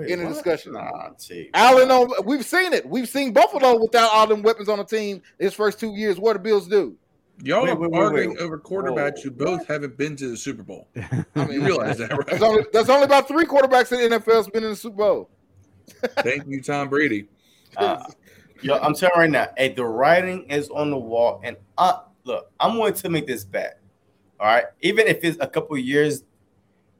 Wait, in the discussion. Nah, T. Allen on. We've seen it. We've seen Buffalo without all them weapons on the team. His first two years. What the Bills do? Y'all Wait, are wait, wait, arguing wait. over quarterbacks Whoa. who both haven't been to the Super Bowl. [LAUGHS] I You realize that, There's right? only, there's only about three quarterbacks in the NFL that's been in the Super Bowl. [LAUGHS] Thank you, Tom Brady. Uh, yo, I'm telling you right now, hey, the writing is on the wall, and uh, look, I'm going to make this bet. All right, even if it's a couple years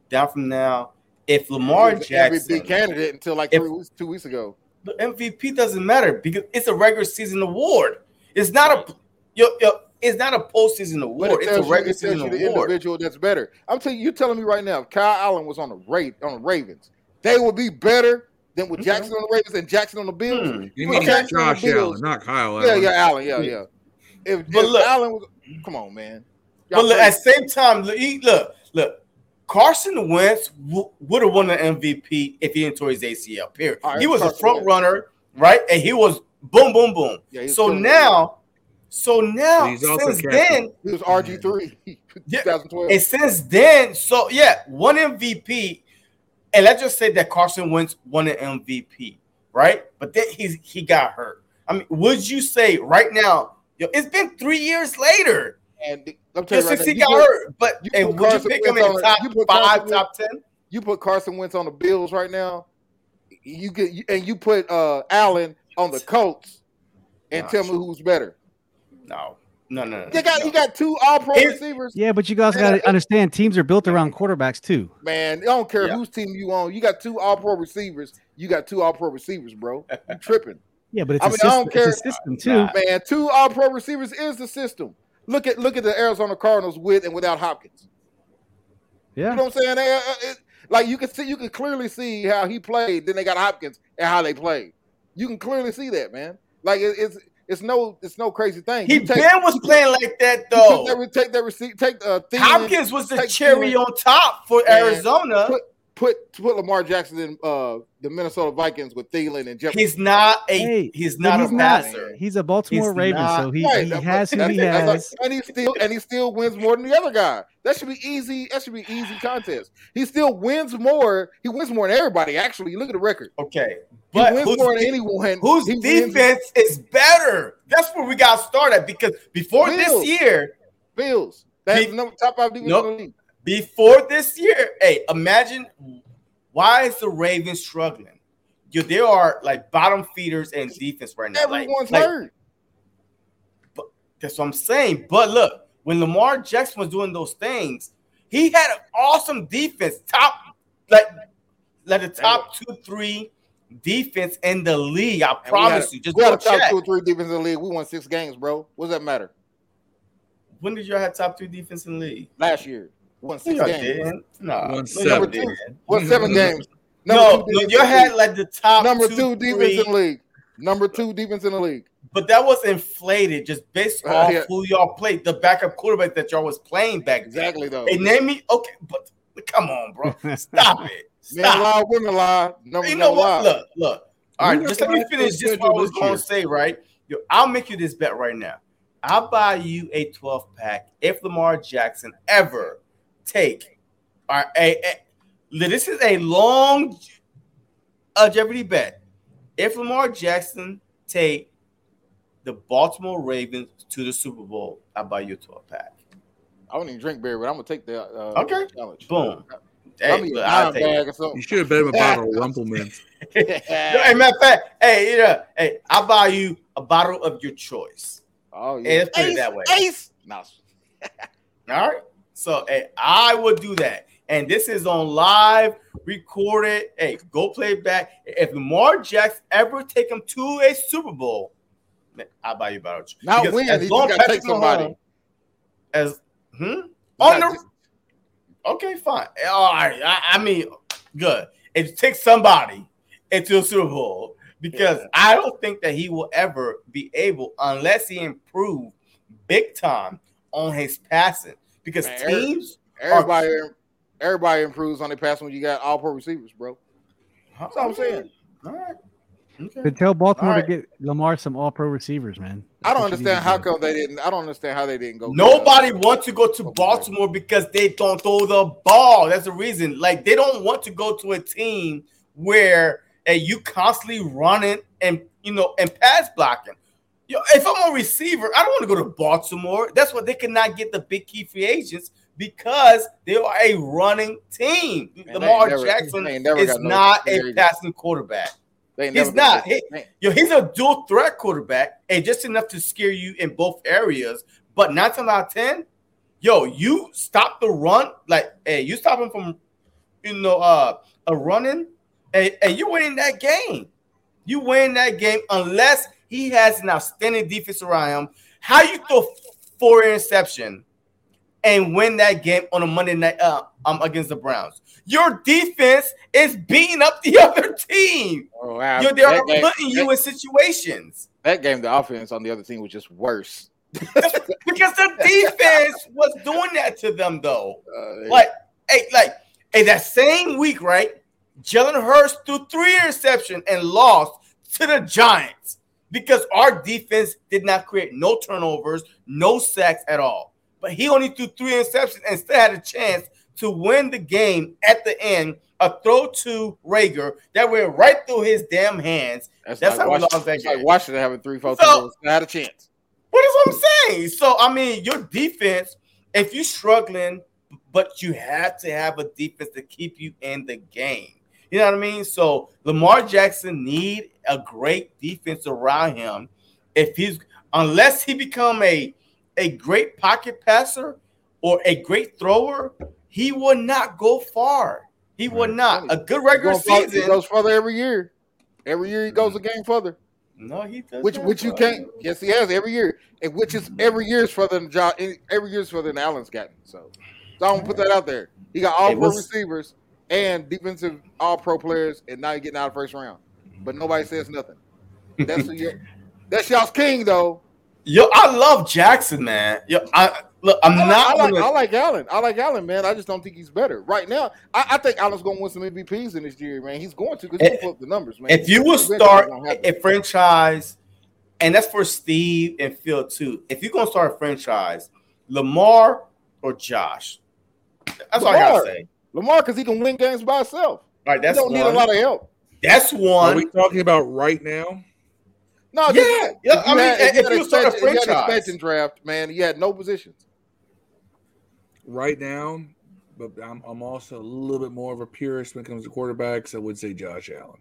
down from now, if Lamar He was an Jackson, MVP candidate until like If- three weeks, two weeks ago. the MVP doesn't matter because it's a regular season award. It's not a yo, yo, it's not a postseason But award. it It's a tells, you, regular it tells season you the award. individual that's better. I'm telling you, you telling me right now, if Kyle Allen was on the rate on the Ravens, they would be better than with Okay. Jackson on the Ravens and Jackson on the Bills. Hmm. You mean Jackson Josh Allen, not Kyle Yeah, Allen. yeah, yeah, Allen, yeah, yeah. If, But if look- Allen was, come on, man. But Y'all look, at the same time, look, look, look, Carson Wentz w- would have won the MVP if he didn't tore his ACL. Period. All right, he was a Carson front Wentz. runner, right? And he was boom, boom, boom. Yeah, he was so now, so now, since then, he was RG three, [LAUGHS] Yeah. 2012. and since then, so yeah, one MVP, and let's just say that Carson Wentz won an MVP, right? But then he's he got hurt. I mean, would you say right now? Yo, it's been three years later. And I'm telling Just you right since he now, got you, put, hurt, but you and put would you Carson pick him Wentz in on- top you put five, Carson top ten? you put Carson Wentz on the Bills right now. you get and you put uh Allen on the Colts and Nah, tell me who's better. No, no, no, no. You got no. you got two all pro receivers. Yeah, but you guys got to understand teams are built around quarterbacks too. Man, I don't care Yeah. whose team you on. You got two all pro receivers. You got two all pro receivers, bro. You tripping. [LAUGHS] Yeah, but it's, I a, mean, I don't it's care. a system too. Nah. Man, two all pro receivers is the system. Look at look at the Arizona Cardinals with and without Hopkins. Yeah, You know what I'm saying? They, uh, it- like you can see, you can clearly see how he played. Then they got Hopkins and how they played. You can clearly see that, man. Like it, it's it's no it's no crazy thing. He take- Ben was playing like that though. Take that, take that receipt. Take uh, Thielen, Hopkins was the cherry Thielen. on top for Man, Arizona. Put put put Lamar Jackson in uh, the Minnesota Vikings with Thielen and Jefferson. He's not a Hey, he's not he's a not. passer. He's a Baltimore He's Raven, not- so he, Right, he has who he that's like- has. and he still and he still wins more than the other guy. That should be easy. That should be easy contest. He still wins more. He wins more than everybody. Actually, look at the record. Okay, He but wins whose, more than de- anyone. whose He wins- defense is better? That's where we got to start at because before Bills. this year, Bills. That's the number top five defense Nope. in the league. Before this year, hey, imagine why is the Ravens struggling? You, they are like bottom feeders in defense right now. Like- Everyone's like, hurt. That's what I'm saying. But look, when Lamar Jackson was doing those things, he had an awesome defense, top like like the top two, three defense in the league. I And promise had- you. Just we go had a top check. two or three defense in the league. We won six games, bro. What does that matter? When did y'all have top two defense in the league? Last year, we won six No, games. No, Won seven. didn't. Won seven games. No, Number no, two defense you in the had like the top number two, two defense in the league. Number two defense in the league. but that was inflated just based Uh, off yeah. who y'all played, the backup quarterback that y'all was playing back then. Exactly though. Hey, name me. Okay, but come on, bro. Stop [LAUGHS] it. Men Stop. lie, women lie. Numbers You know what? lie. Look, look. All right, just let me finish just what I was going to say, right? Yo, I'll make you this bet right now. I'll buy you a 12 pack if Lamar Jackson ever take. All right, a, a- this is a long uh, Jeopardy bet. If Lamar Jackson take the Baltimore Ravens to the Super Bowl, I'll buy you a 12 pack. I don't even drink beer, but I'm gonna take the uh, Okay. challenge. Boom. Hey, Hey, look, a I'll dime take it. bag or You should have bet him a bottle of [LAUGHS] Rumplemans. [LAUGHS] Hey, matter of fact, hey, yeah, hey, I'll buy you a bottle of your choice. oh Hey, yeah. let's put it that way. Ace. No. All right. So hey, I would do that. And this is on live, recorded. Hey, go play it back. If Lamar Jackson ever take him to a Super Bowl, I'll buy you a bottle. Not Because win. as long gotta Patrick take somebody. Mahomes- As hmm? You On the okay, fine. All right. I, I mean, good. If It takes somebody into a Super Bowl because I don't think that he will ever be able unless he improve big time on his passing. Because Man, teams, everybody, everybody improves on their passing when you got all pro receivers, bro. That's all I'm saying. All right. Okay. But tell Baltimore All right. to get Lamar some All Pro receivers, man. I don't That's what you need understand how come they didn't. I don't understand how they didn't go. get, Nobody uh, wants to go to Baltimore because they don't throw the ball. That's the reason. Like they don't want to go to a team where uh, you constantly running and you know and pass blocking. Yo, if I'm a receiver, I don't want to go to Baltimore. That's why they cannot get the big key free agents because they are a running team. Man, Lamar never- Jackson they ain't never is no not a passing quarterback. He's not. He- Yo, he's a dual threat quarterback, and just enough to scare you in both areas. But nine times out of ten, yo, you stop the run, like, hey, you stop him from, you know, uh, a running, and, and you winning that game. You win that game unless he has an outstanding defense around him. How you throw four interception and win that game on a Monday night uh, um against the Browns? Your defense is beating up the [LAUGHS] other team. Oh, wow. Yo, they are that, game, putting you in situations that game, the offense on the other team was just worse. because the [LAUGHS] defense was doing that to them, though. Uh, Like, hey, like, hey, that same week, right? Jalen Hurts threw three interception and lost to the Giants because our defense did not create no turnovers, no sacks at all. But he only threw three interceptions and still had a chance to win the game at the end. A throw to Reagor that went right through his damn hands. That's like how we lost that it's like game. Washington having three, four, So- so, I had a chance. What is what I'm saying? So I mean, your defense, if you're struggling, but you have to have a defense to keep you in the game. You know what I mean? So Lamar Jackson need a great defense around him. If he's unless he become a a great pocket passer or a great thrower, he will not go far. He will not. A good regular season. He goes further every year. Every year he goes a mm-hmm. game further. No, he does. Which which you can't. Yes, he has every year, and which is mm-hmm. every year is further than John. Every year is further than Allen's gotten. So, so I'm gonna put that out there. He got all pro receivers and defensive all pro players, and now you're getting out of first round. But nobody says nothing. That's your, that's y'all's king though. Yo, I love Jackson, man. Yo, I look. I'm I like, not. I like, gonna... I like Allen. I like Allen, man. I just don't think he's better right now. I, I think Allen's going to win some MVPs in this year, man. He's going to because he eh, put the numbers, man. If you will start a franchise, and that's for Steve and Phil too. If you're going to start a franchise, Lamar or Josh, that's Lamar. all I gotta say. Lamar, because he can win games by himself. All right, that's he don't one. need a lot of help. That's one. Are we talking about right now? No, yeah, yeah. yeah. I mean, had, if, if you, start a franchise, you had expansion draft, man, you had no positions. Right now, but I'm, I'm also a little bit more of a purist when it comes to quarterbacks. I would say Josh Allen.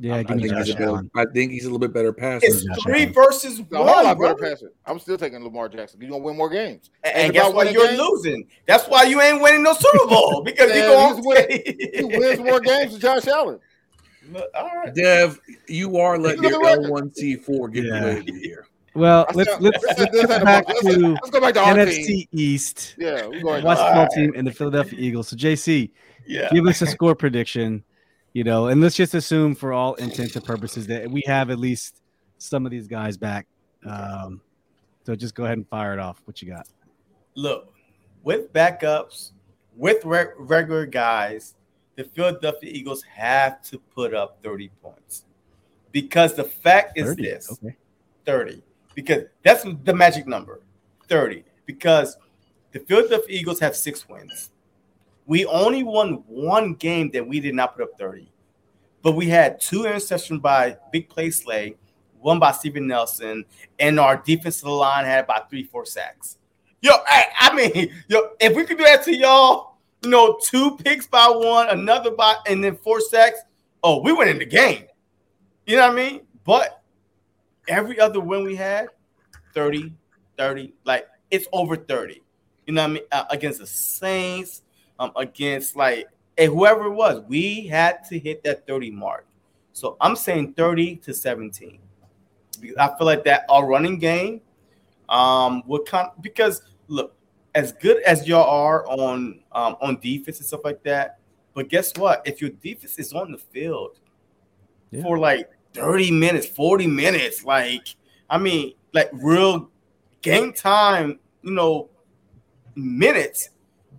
Yeah, I, I, think, Josh Allen. I think he's a little bit better passer. It's three Allen. versus no, one. I'm better passer. I'm still taking Lamar Jackson. You're gonna win more games, and, and guess why you're games, losing? That's why you ain't winning no Super Bowl because you go win, [LAUGHS] he wins more games than Josh Allen. All right. Dev, you are letting your L1C4 get yeah. away here. Well, let's let's, let's, let's, go back to, let's go back to NFC team. East. Yeah, we're going basketball right. team and the Philadelphia Eagles. So, JC, yeah. give us a score prediction. You know, and let's just assume, for all intents and purposes, that we have at least some of these guys back. Um, so, just go ahead and fire it off. What you got? Look, with backups, with re- regular guys, the Philadelphia Eagles have to put up 30 points. Because the fact is 30, this okay. 30. Because that's the magic number 30. Because the Philadelphia Eagles have six wins. We only won one game that we did not put up 30. But we had two interceptions by Big Play Slay, one by Steven Nelson, and our defensive line had about three, four sacks. Yo, I, I mean, yo, if we could do that to y'all, you know, two picks by one, another by, and then four sacks. Oh, we went in the game. You know what I mean? But every other win we had, 30, 30, like it's over 30. You know what I mean? Uh, against the Saints, um, against like hey, whoever it was, we had to hit that 30 mark. So I'm saying 30 to 17. I feel like that our running game um would come because look, as good as y'all are on um, on defense and stuff like that, but guess what? If your defense is on the field yeah. for like 30 minutes, 40 minutes, like I mean, like real game time, you know, minutes,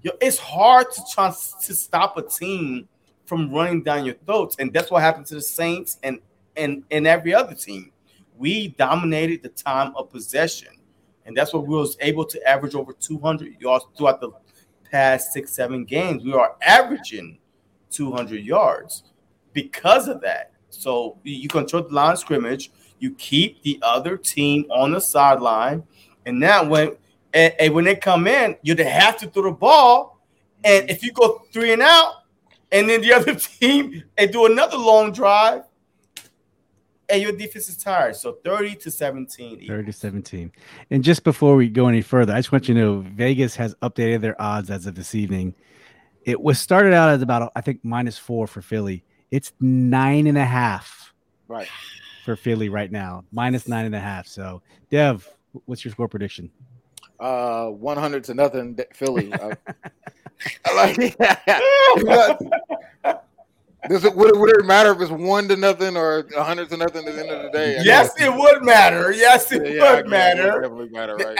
it's hard to try to stop a team from running down your throats, and that's what happened to the Saints and and and every other team. We dominated the time of possession and that's what we was able to average over 200 yards throughout the past six, seven games. We are averaging 200 yards because of that. So you control the line of scrimmage, you keep the other team on the sideline, and now when and, and when they come in, you have to throw the ball, and mm-hmm. if you go three and out, and then the [LAUGHS] other team and do another long drive, and your defense is tired. So 30 to 17. 30 to 17. And just before we go any further, I just want you to know Vegas has updated their odds as of this evening. It was started out as about, I think, minus four for Philly. It's nine and a half. Right. For Philly right now, minus nine and a half. So, Dev, what's your score prediction? Uh, 100 to nothing, Philly. [LAUGHS] I, I like [LAUGHS] Does it would, it would it matter if it's one to nothing or a hundred to nothing at the end of the uh, day? yes, it would matter. Yes, it yeah, would matter. It definitely matter, right?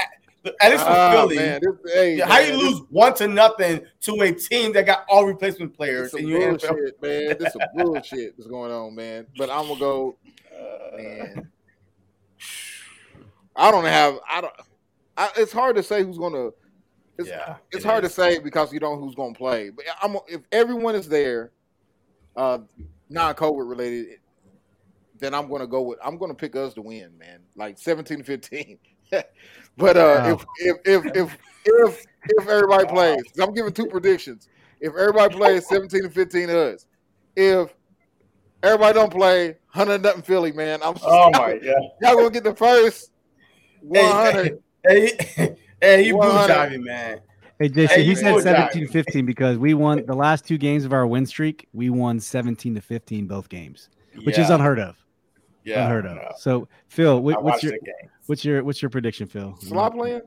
At least for oh, Philly, man, this, hey, how man, you lose one to nothing to a team that got all replacement players? Some bullshit, man. This is [LAUGHS] bullshit that's going on, man. But I'm gonna go, man. I don't have. I don't. I, it's hard to say who's gonna. It's, yeah, it's it hard is. to say because you don't know who's gonna play. But I'm if everyone is there uh, non-COVID related, then I'm going to go with I'm going to pick us to win, man. Like 17 15. [LAUGHS] but uh, wow. if, if, if if if if everybody plays, I'm giving two predictions. If everybody plays 17 to 15 us, if Everybody don't play. Hundred nothing Philly, man. I'm Oh [LAUGHS] my god. y'all gonna get the first one hundred. Hey, hey, [LAUGHS] hey, he blue 100. jiving, man. Hey, JC, Hey, he said know that. 17 15 because we won the last two games of our win streak. We won 17 to 15 both games, which is unheard of. yeah, unheard of. no. So, Phil, I what, what's your what's your what's your prediction, Phil? Slot playing.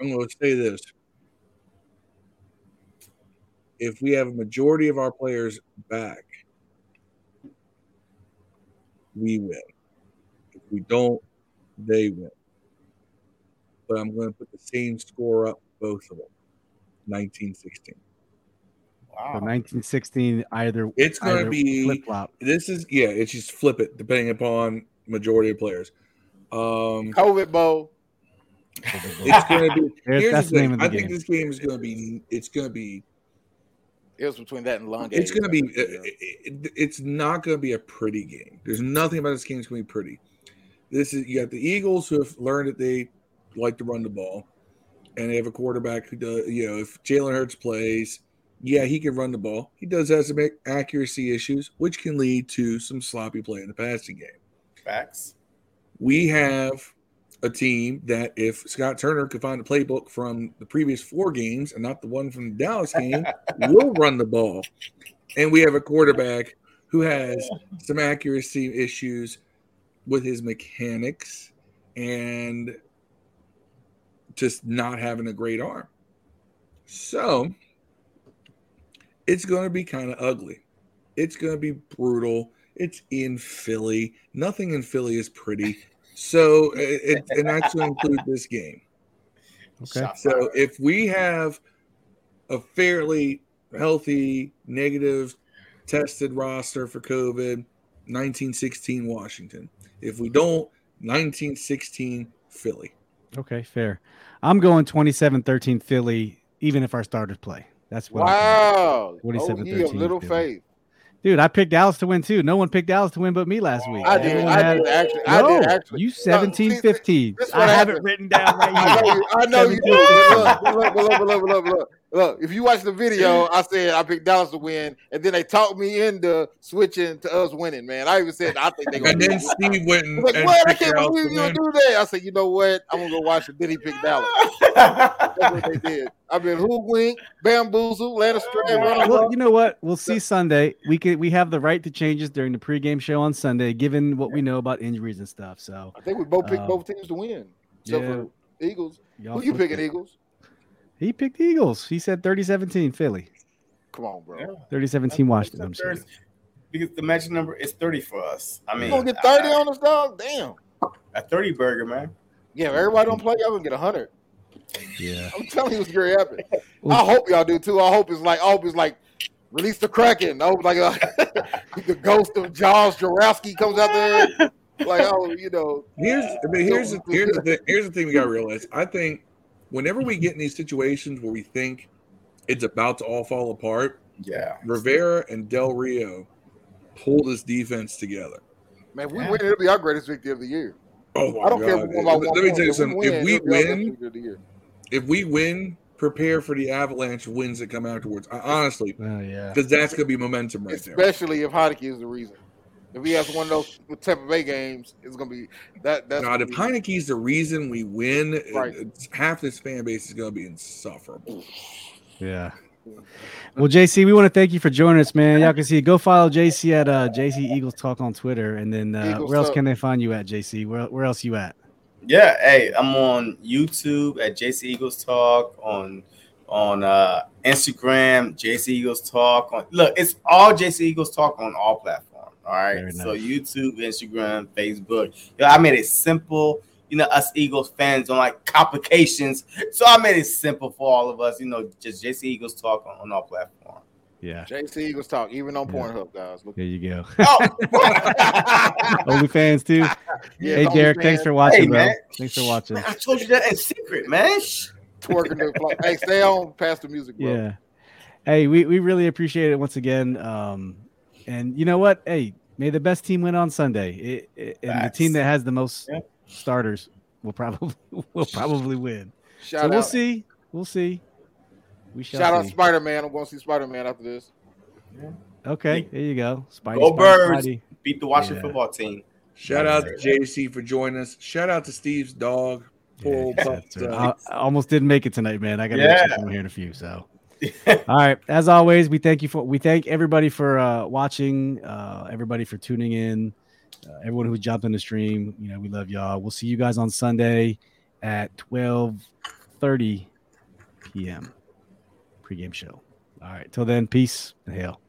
I'm going to say this. If we have a majority of our players back, we win. If we don't, they win. But I'm going to put the same score up, both of them 19 16. So Wow. 1916 either It's going to be flip flop. this is yeah, it's just flip it depending upon majority of players. Um, COVID bowl. it's going to be. [LAUGHS] Here's that's the the name thing. of the I think this game is going to be. It's going to be. It was between that and long. It's going to be. uh, it- it's not going to be a pretty game. There's nothing about this game that's going to be pretty. This is you got the Eagles who have learned that they like to run the ball, and they have a quarterback who does. You know, if Jalen Hurts plays, yeah, he can run the ball. He does have some accuracy issues, which can lead to some sloppy play in the passing game. Facts. we have a team that if Scott Turner could find a playbook from the previous four games and not the one from the Dallas game, [LAUGHS] will run the ball. And we have a quarterback who has some accuracy issues with his mechanics and just not having a great arm. So it's going to be kind of ugly. It's going to be brutal. It's in Philly. Nothing in Philly is pretty. So, it, it, and that's to include this game. Okay. So, if we have a fairly healthy, negative tested roster for COVID, 1916 Washington. If we don't, 1916 Philly. Okay, fair. I'm going 27 13 Philly, even if our starters play. That's what I'm. Wow. 47, Oh, you 13 little Philly. faith. Dude, I picked Dallas to win too. No one picked Dallas to win but me last week. I did. Everyone I had- did actually. I No, did actually. you No, see, 17 see, 15. I what have it written down right [LAUGHS] I know here. you. I know you Look, look, look, look, look, look, look. If you watch the video, [LAUGHS] I said I picked Dallas to win, and then they talked me into switching to us winning. Man, I even said I think they're gonna. And do then it. Steve went and, He's like, and what? I can't believe you win. do that. I said, you know what? I'm gonna go watch it. Then he picked Dallas. [LAUGHS] That's what they did. I've been hoodwinked, bamboozled, led astray, run Well, you know what? We'll see Sunday. We could we have the right to changes during the pregame show on Sunday, given what we know about injuries and stuff. So I think we both picked Um, both teams to win, except yeah, for Eagles. y'all Who you picking, it. Eagles? He picked Eagles. He said 30-17 Philly. Come on, bro. 30-17 Washington. I'm sure. because the magic number is 30 for us. I mean, You mean, gonna get 30 on us, dog? Damn. a 30 burger, man. Yeah, if everybody don't play, y'all gonna get 100. Yeah. I'm telling you, what's gonna happen. I hope y'all do too. I hope it's like, I hope it's like, release the Kraken. I hope like uh, [LAUGHS] the ghost of Jaws Jaworski comes out there. Like, oh, you know, Here's I mean, here's the, here's the thing, here's the thing we got to realize. I think whenever we get in these situations where we think it's about to all fall apart, Yeah. Rivera and Del Rio pull this defense together. man, if we Yeah. win, it'll be our greatest victory of the year. Oh my I don't care god! if we win one Let me tell you If something. we If win, we it'll be win, victory of the year. if we win, prepare for the avalanche of wins that come afterwards. I, honestly, Oh yeah. because that's gonna be momentum right there. Especially if Heinicke is the reason. If he has one of those Tampa Bay games, it's gonna be that. That's God, gonna if be- Heinicke's the reason we win, Right. half this fan base is gonna be insufferable. Yeah. Well, JC, we want to thank you for joining us, man. Y'all can see go follow JC at uh, JC Eagles Talk on Twitter, and then uh, where else can they find you at JC? Where where else you at? Yeah, hey, I'm on YouTube at JC Eagles Talk on on uh Instagram, JC Eagles Talk on look, it's all JC Eagles Talk on all platforms. All right. Very So nice. YouTube, Instagram, Facebook. Yeah, I made it simple. You know, us Eagles fans don't like complications. So I made it simple for all of us, you know, just JC Eagles Talk on, on all platforms. Yeah, JC Eagles talk, even on Yeah. Pornhub, guys. Look. there you go. [LAUGHS] Oh, [LAUGHS] OnlyFans too. [LAUGHS] Yeah, hey, Derek, thanks for watching, Hey, bro. man. Thanks for watching. man, I told you that in secret, man. Shh. twerking the fly- Hey, stay on past the music, bro. Yeah. Hey, we, we really appreciate it once again. Um, and you know what? Hey, may the best team win on Sunday. It, it- and the team that has the most Yeah. starters will probably [LAUGHS] will probably win. Shout so we'll see. We'll see. We shall Shout out. Spider Man. I'm going to see Spider Man after this. Okay, there you go. Spidey, Go Spidey, Birds. Spidey. Beat the Washington Yeah. football team. Shout out to JC for joining us. Shout out to Steve's dog. Poor Yeah, old right. I, I almost didn't make it tonight, man. I got to Yeah. check from here in a few. So, all right. As always, we thank you for we thank everybody for uh, watching, uh, everybody for tuning in, uh, everyone who jumped in the stream. You know, we love y'all. We'll see you guys on Sunday at twelve thirty p.m. pregame show. All right. Till then, peace and hail.